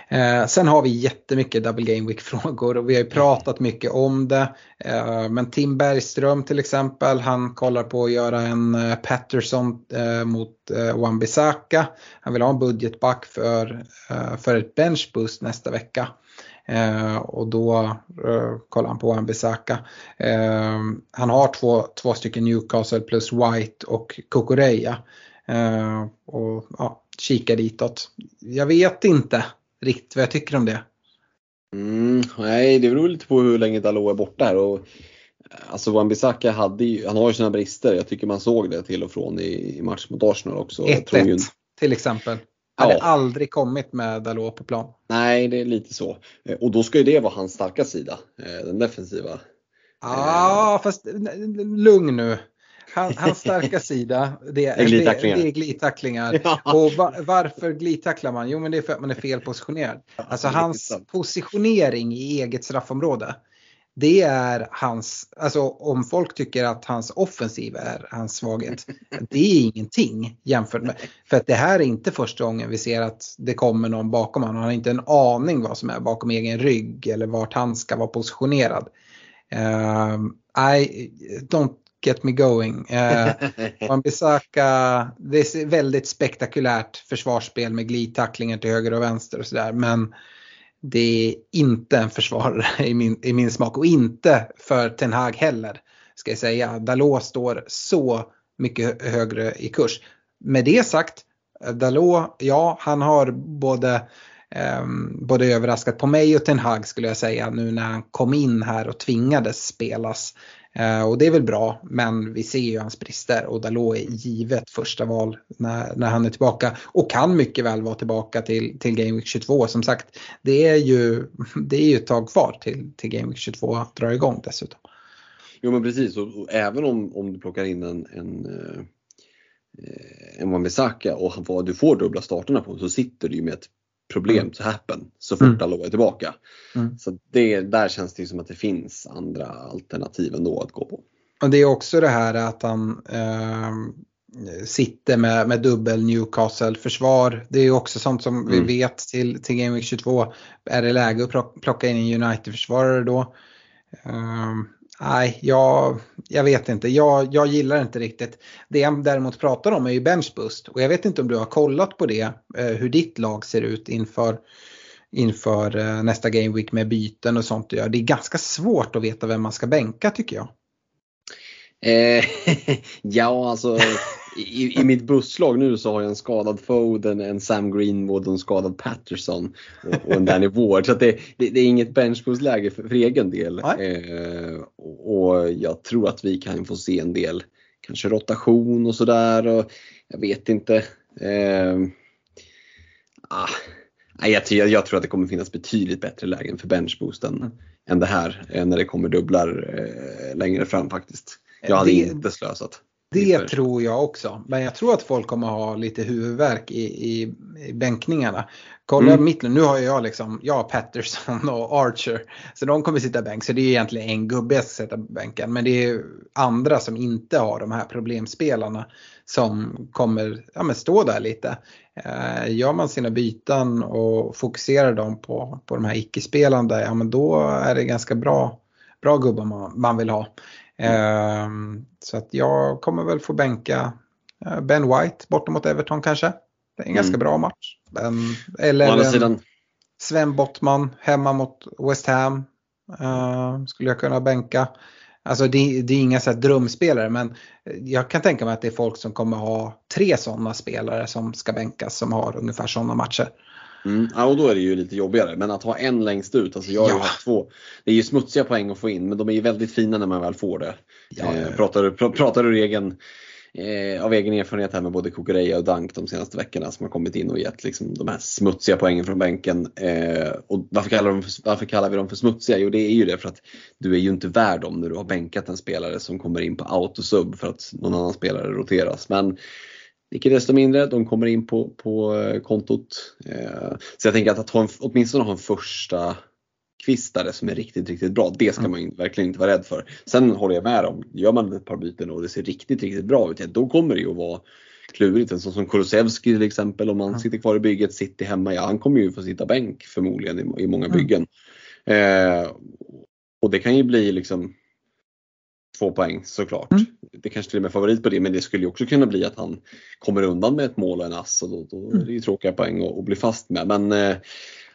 Speaker 2: Eh, sen har vi jättemycket Double Game Week-frågor och vi har ju pratat mycket om det. Eh, men Tim Bergström till exempel, han kollar på att göra en eh, Patterson eh, mot eh, Wan-Bissaka. Han vill ha en budgetback för, eh, för ett benchboost nästa vecka. Eh, och då eh, kollar han på Wan-Bissaka. Eh, han har två, två stycken Newcastle plus White och Kokoreya. Eh, och ja, kika ditåt. Jag vet inte riktigt vad jag tycker om det.
Speaker 3: Mm, nej, det beror lite på hur länge Dalot är borta här. Och, alltså Wan-Bissaka hade ju, han har ju sina brister. Jag tycker man såg det till och från i, i match mot Arsenal också.
Speaker 2: 1-1 till exempel. Hade ja. aldrig kommit med Dalot på plan.
Speaker 3: Nej, det är lite så. Och då ska ju det vara hans starka ssida, eh, den defensiva.
Speaker 2: Ja, fast lugn nu. Hans, starka sida det är, glidtacklingar. Det är glidtacklingar. Ja. Och va, varför glidtacklar man? Jo men det är för att man är fel positionerad. Alltså hans positionering i eget straffområde. Det är hans, alltså om folk tycker att hans offensiv är hans svaghet. Det är ingenting jämfört med, för att det här är inte första gången vi ser att det kommer någon bakom honom. Han har inte en aning vad som är bakom egen rygg eller vart han ska vara positionerad. Uh, I don't get me going. Eh, Wan-Bissaka, det är väldigt spektakulärt försvarsspel med glidtacklingar till höger och vänster och sådär. Men det är inte en försvarare i min, i min smak och inte för Ten Hag heller. Ska jag säga. Dalot står så mycket högre i kurs. Med det sagt, Dalot, ja han har både Um, både överraskat på mig och Ten Hag skulle jag säga nu när han kom in här och tvingades spelas. Eh, och det är väl bra men vi ser ju hans brister och Dalot är givet första val när, när han är tillbaka och kan mycket väl vara tillbaka till, till Game Week 22. Som sagt det är ju, det är ju ett tag kvar till, till Game Week 22 drar igång dessutom.
Speaker 3: Jo men precis och, och även om, om du plockar in en, en eh, en Wan-Bissaka och du får dubbla starterna på så sitter du ju med ett problem mm. to happen så fort mm. Dalot är tillbaka. Mm. Så det, där känns det som att det finns andra alternativ ändå att gå på.
Speaker 2: Och det är också det här att han eh, sitter med, med dubbel Newcastle-försvar. Det är också sånt som mm. vi vet till, till Game Week 22. Är det läge att plocka in en United-försvarare då? Eh, Nej, jag, jag vet inte. Jag, jag gillar inte riktigt. Det jag däremot pratar om är ju benchboost och jag vet inte om du har kollat på det, eh, hur ditt lag ser ut inför, inför eh, nästa Game Week med byten och sånt. Det är ganska svårt att veta vem man ska bänka tycker jag.
Speaker 3: Eh, ja, alltså i, i mitt busslag nu så har jag en skadad Foden, en Sam Greenwood och en skadad Patterson och, och en Danny Ward. Så det, det, det, är inget benchboost-läge för, för, egen del. Eh, och, och, jag tror att vi kan få se en del kanske rotation och sådär. Jag vet inte. Eh, ah, jag, jag, tror att det kommer finnas betydligt bättre lägen för benchboosten mm. än det här eh, när det kommer dubblar eh, längre fram faktiskt. Jag hade det, inte slösat.
Speaker 2: Det tror jag också. Men jag tror att folk kommer ha lite huvudvärk i, i, i bänkningarna. Kolla mm. mitt nu har jag liksom, jag har Patterson och Archer. Så de kommer sitta bänk. Så det är egentligen en gubbe jag ska sätta på bänken. Men det är andra som inte har de här problemspelarna som kommer ja, men stå där lite. Eh, gör man sina byten och fokuserar dem på, på de här icke-spelande, ja men då är det ganska bra, bra gubbar man, man vill ha. Mm. Så att jag kommer väl få bänka eh, Ben White borta mot Everton kanske. Det är en ganska mm. bra match. eller sidan... Sven Bottman hemma mot West Ham. Uh, skulle jag kunna bänka. Alltså det, det är inga så drömspelare men jag kan tänka mig att det är folk som kommer ha tre sådana spelare som ska bänkas som har ungefär sådana matcher.
Speaker 3: Mm. Ja, och då är det ju lite jobbigare. Men att ha en längst ut, alltså jag har ju
Speaker 2: Ja.
Speaker 3: haft två. Det är ju smutsiga poäng att få in men de är ju väldigt fina när man väl får det.
Speaker 2: Ja.
Speaker 3: Eh, pratar, du- pr pratar du egen, eh, av egen erfarenhet här med både Kukureya och Dank de senaste veckorna som har kommit in och gett liksom, de här smutsiga poängen från bänken. Eh, och varför kallar, de för, varför kallar vi dem för smutsiga? Jo det är ju det för att du är ju inte värd dem när du har bänkat en spelare som kommer in på autosub för att någon annan spelare roteras. Men Icke desto mindre, de kommer in på, på eh, kontot. Eh, Så jag tänker att, att ha en, åtminstone ha en första kvistare som är riktigt, riktigt bra. Det ska man ju verkligen inte vara rädd för. Sen håller jag med om, gör man ett par byten och det ser riktigt, riktigt bra ut, då kommer det ju att vara klurigt. En sån som Kulusevski till exempel, om man sitter kvar i bygget, sitter hemma, ja han kommer ju få sitta bänk förmodligen i, i många byggen. Eh, och det kan ju bli liksom två poäng såklart.
Speaker 2: Mm.
Speaker 3: Det kanske till och med favorit på det men det skulle också kunna bli att han kommer undan med ett mål och en ass och då, då är det ju tråkiga poäng att, att bli fast med. Men eh,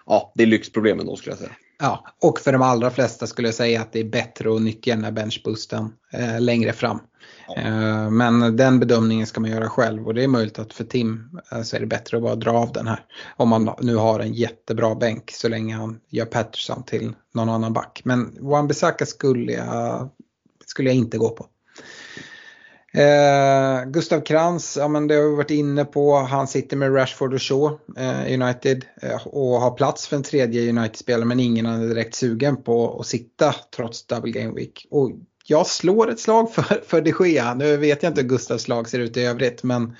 Speaker 3: ja, det är lyxproblemen då skulle jag säga.
Speaker 2: Ja, och för de allra flesta skulle jag säga att det är bättre att nyttja den här benchboosten eh, längre fram. Eh, men den bedömningen ska man göra själv och det är möjligt att för Tim eh, så är det bättre att bara dra av den här. Om man nu har en jättebra bänk så länge han gör Patterson till någon annan back. Men Wan-Bissaka skulle jag, skulle jag inte gå på. Eh, Gustav Krantz, ja men det har vi varit inne på. Han sitter med Rashford och Shaw eh, United eh, och har plats för en tredje United-spelare men ingen är direkt sugen på att sitta trots double game week. Och jag slår ett slag för, för de Gea. Nu vet jag inte hur Gustavs lag ser ut i övrigt men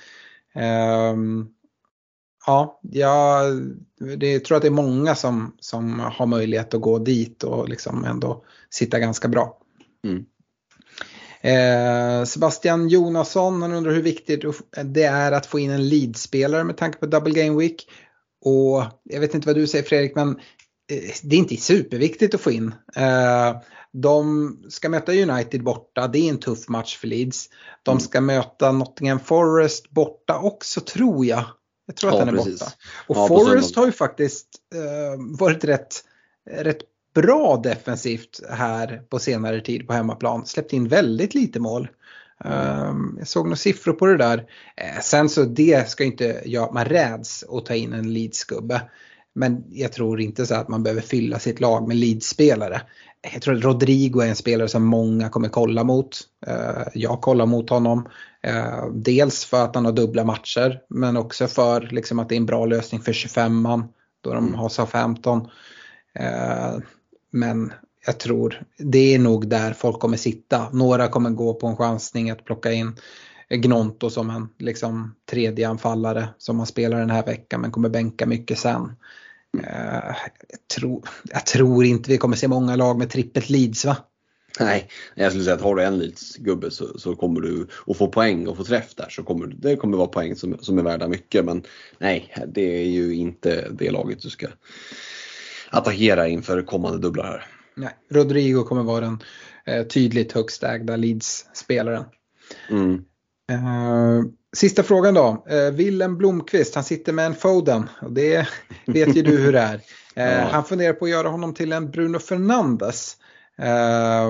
Speaker 2: ehm, ja, jag det, tror att det är många som, som har möjlighet att gå dit och liksom ändå sitta ganska bra.
Speaker 3: Mm.
Speaker 2: Eh, Sebastian Jonasson, han undrar hur viktigt det är att få in en leadspelare med tanke på Double Game Week. Och jag vet inte vad du säger Fredrik, men eh, det är inte superviktigt att få in. Eh, de ska möta United borta, det är en tuff match för Leeds. De ska möta Nottingham Forest borta också tror jag. Jag tror att
Speaker 3: Ja,
Speaker 2: den är
Speaker 3: precis.
Speaker 2: borta. Och
Speaker 3: Ja,
Speaker 2: Forest har ju faktiskt varit rätt, rätt bra defensivt här på senare tid på hemmaplan. Släppt in väldigt lite mål. Mm. Ehm, jag såg några siffror på det där. Eh, sen så det ska inte, göra att man räds att ta in en Leeds-gubbe. Men jag tror inte så att man behöver fylla sitt lag med Leeds-spelare. Jag tror att Rodrigo är en spelare som många kommer kolla mot. Eh, jag kollar mot honom. Eh, dels för att han har dubbla matcher men också för liksom att det är en bra lösning för 25an. då de mm. har SA-15 men jag tror det är nog där folk kommer sitta. Några kommer gå på en chansning att plocka in Gnonto som en liksom, tredje anfallare som man spelar den här veckan men kommer bänka mycket sen. Eh, jag, tror, jag tror inte vi kommer se många lag med trippelt Leeds va?
Speaker 3: Nej, jag skulle säga att har du en Leeds gubbe så, så kommer du att få poäng och få träff där. Så kommer, det kommer vara poäng som, som är värda mycket. Men nej, det är ju inte det laget du ska attackera inför kommande dubblar här.
Speaker 2: Nej, Rodrigo kommer vara den eh, tydligt högst ägda Leeds-spelaren.
Speaker 3: Mm.
Speaker 2: Eh, sista frågan då. Eh, Willem Blomqvist, han sitter med en Foden och det vet ju du hur det är. Eh,
Speaker 3: Ja.
Speaker 2: Han funderar på att göra honom till en Bruno Fernandes. Eh,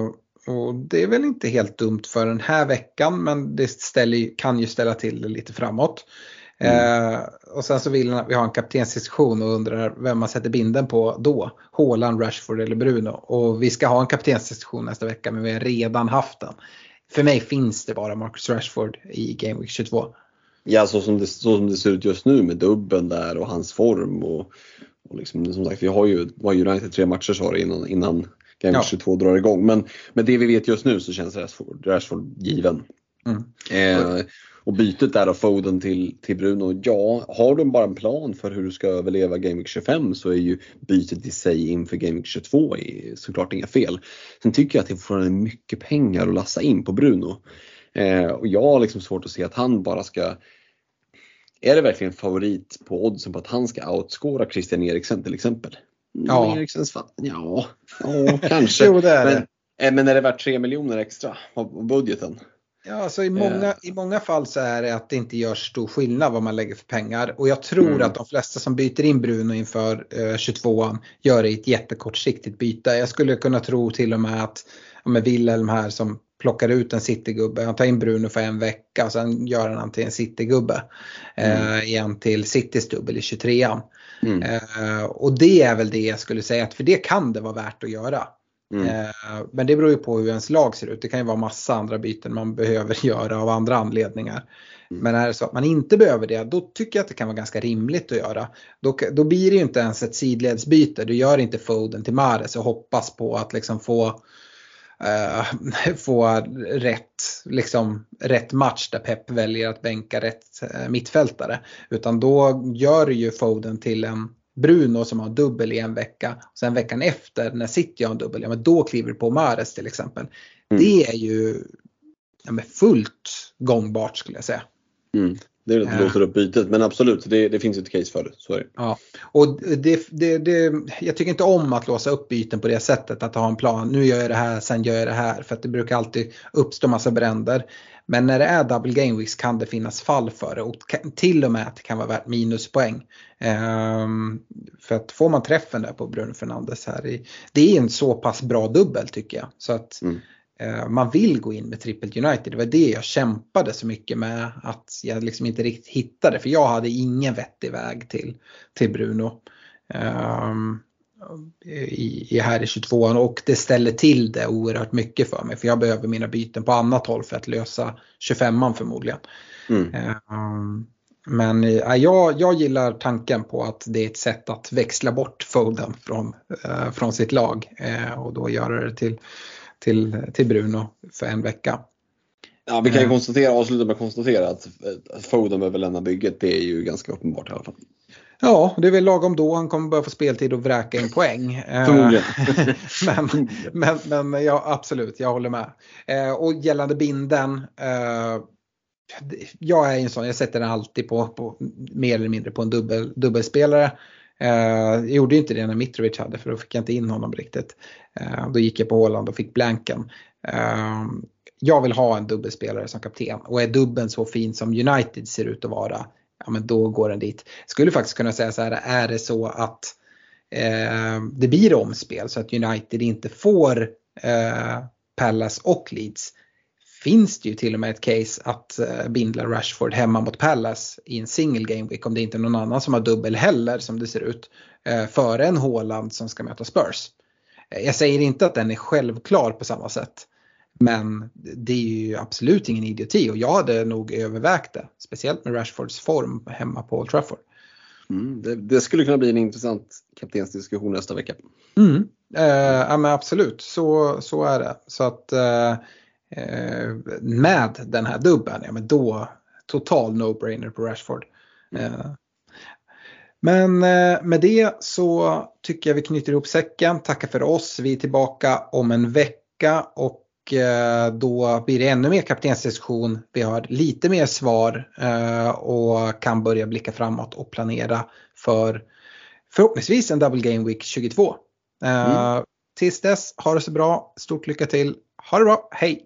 Speaker 2: och det är väl inte helt dumt för den här veckan men det ställer, kan ju ställa till det lite framåt. Eh, och sen så vill han att vi har en kaptensdiskussion och undrar vem man sätter binden på då. Haaland, Rashford eller Bruno. Och vi ska ha en kaptensdiskussion nästa vecka men vi har redan haft den. För mig finns det bara Marcus Rashford i Game Week 22.
Speaker 3: Ja, så som, det, så som det ser ut just nu med dubben där och hans form. Och, och liksom, som sagt, vi har ju var United tre matcher sa innan, innan Game
Speaker 2: Ja.
Speaker 3: 22 drar igång. Men med det vi vet just nu så känns Rashford, Rashford given.
Speaker 2: Mm.
Speaker 3: Eh, och bytet där av Foden till, till Bruno, ja, har du bara en plan för hur du ska överleva Game Week 25 så är ju bytet i sig inför Game Week 22 i- såklart inga fel. Sen tycker jag att det fortfarande är mycket pengar att lassa in på Bruno. Eh, och jag har liksom svårt att se att han bara ska är det verkligen favorit på oddsen på att han ska outscora Christian Eriksen till exempel?
Speaker 2: Ja.
Speaker 3: Mm, Eriksens fan, ja, ja kanske.
Speaker 2: Jo, det är
Speaker 3: men,
Speaker 2: det.
Speaker 3: eh, men är det värt 3 miljoner extra av budgeten?
Speaker 2: Ja, alltså i, många,
Speaker 3: Eh.
Speaker 2: I många fall så är det att det inte gör stor skillnad vad man lägger för pengar. Och jag tror
Speaker 3: Mm.
Speaker 2: att de flesta som byter in Bruno inför eh, 22an gör det i ett jättekortsiktigt byte. Jag skulle kunna tro till och med att ja, med Wilhelm här som plockar ut en citygubbe, han tar in Bruno för en vecka och sen gör han han till en citygubbe. Mm. Eh, igen till Citys dubbel i 23an. Mm. Eh, och det är väl det jag skulle säga, att för det kan det vara värt att göra. Mm. Eh, men det beror ju på hur ens lag ser ut. Det kan ju vara massa andra byten man behöver göra av andra anledningar. Mm. Men är det så att man inte behöver det, då tycker jag att det kan vara ganska rimligt att göra. Då, då blir det ju inte ens ett sidledsbyte. Du gör inte Foden till Mares och hoppas på att liksom få Uh, få rätt, liksom, rätt match där Pep väljer att bänka rätt uh, mittfältare. Utan då gör ju Foden till en Bruno som har dubbel i en vecka. Och sen veckan efter när City har en dubbel, ja men då kliver på Mares till exempel. Mm. Det är ju ja, fullt gångbart skulle jag säga.
Speaker 3: Mm. Det är väl att du låser upp bytet men absolut det, det finns ett case för det. Så det.
Speaker 2: Ja. Och det, det, det, jag tycker inte om att låsa upp byten på det sättet att ha en plan. Nu gör jag det här, sen gör jag det här. För att det brukar alltid uppstå massa bränder. Men när det är double game weeks kan det finnas fall för det och till och med att det kan vara värt minuspoäng. Um, för att får man träffen där på Bruno Fernandes här, i, det är en så pass bra dubbel tycker jag. Så att mm. Uh, man vill gå in med trippel United. Det var det jag kämpade så mycket med att jag liksom inte riktigt hittade för jag hade ingen vettig väg till, till Bruno. Um, i, i här i 22 och det ställer till det oerhört mycket för mig för jag behöver mina byten på annat håll för att lösa 25an förmodligen. Mm. Um, men ja, jag, jag gillar tanken på att det är ett sätt att växla bort Foden från, uh, från sitt lag uh, och då göra det till, till, till Bruno för en vecka.
Speaker 3: Ja, vi kan ju konstatera, avsluta med att konstatera att Foden behöver lämna bygget. Det är ju ganska uppenbart i alla fall.
Speaker 2: Ja, det är väl lagom då han kommer börja få speltid och vräka in poäng.
Speaker 3: Eh, Förmodligen.
Speaker 2: men, men, men ja, absolut, jag håller med. Eh, och gällande binden. Eh, jag är en sån, jag sätter den alltid på, på mer eller mindre på en dubbel, dubbelspelare. Eh, jag gjorde inte det när Mitrovic hade för då fick jag inte in honom riktigt. Eh, då gick jag på Håland och fick blanken. Eh, jag vill ha en dubbelspelare som kapten och är dubben så fin som United ser ut att vara ja men då går den dit. Skulle faktiskt kunna säga så här, är det så att eh, det blir omspel så att United inte får eh, Palace och Leeds finns det ju till och med ett case att eh, bindla Rashford hemma mot Palace i en single game week om det inte är någon annan som har dubbel heller som det ser ut eh, före en Håland som ska möta Spurs. Eh, jag säger inte att den är självklar på samma sätt. Men det är ju absolut ingen idioti och jag hade nog övervägt det. Speciellt med Rashfords form hemma på Old Trafford.
Speaker 3: Mm, det, det, skulle kunna bli en intressant kaptensdiskussion nästa vecka.
Speaker 2: Mm, eh, ja men absolut, så, så är det. Så att eh med den här dubben, ja men då total no-brainer på Rashford. Mm. Eh, men eh, med det så tycker jag vi knyter ihop säcken, tackar för oss. Vi är tillbaka om en vecka och Eh, då blir det ännu mer kaptensdiskussion. Vi har lite mer svar eh, och kan börja blicka framåt och planera för förhoppningsvis en Double Game Week 22. Eh, mm. Tills dess, ha det så bra. Stort lycka till. Ha det bra. Hej!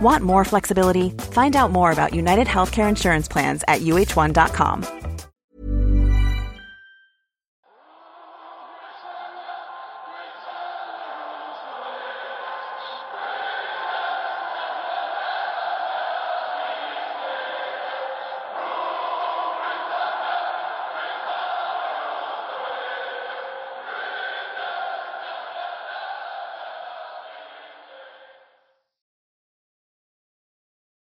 Speaker 7: Want more flexibility? Find out more about United Healthcare Insurance Plans at uh1.com.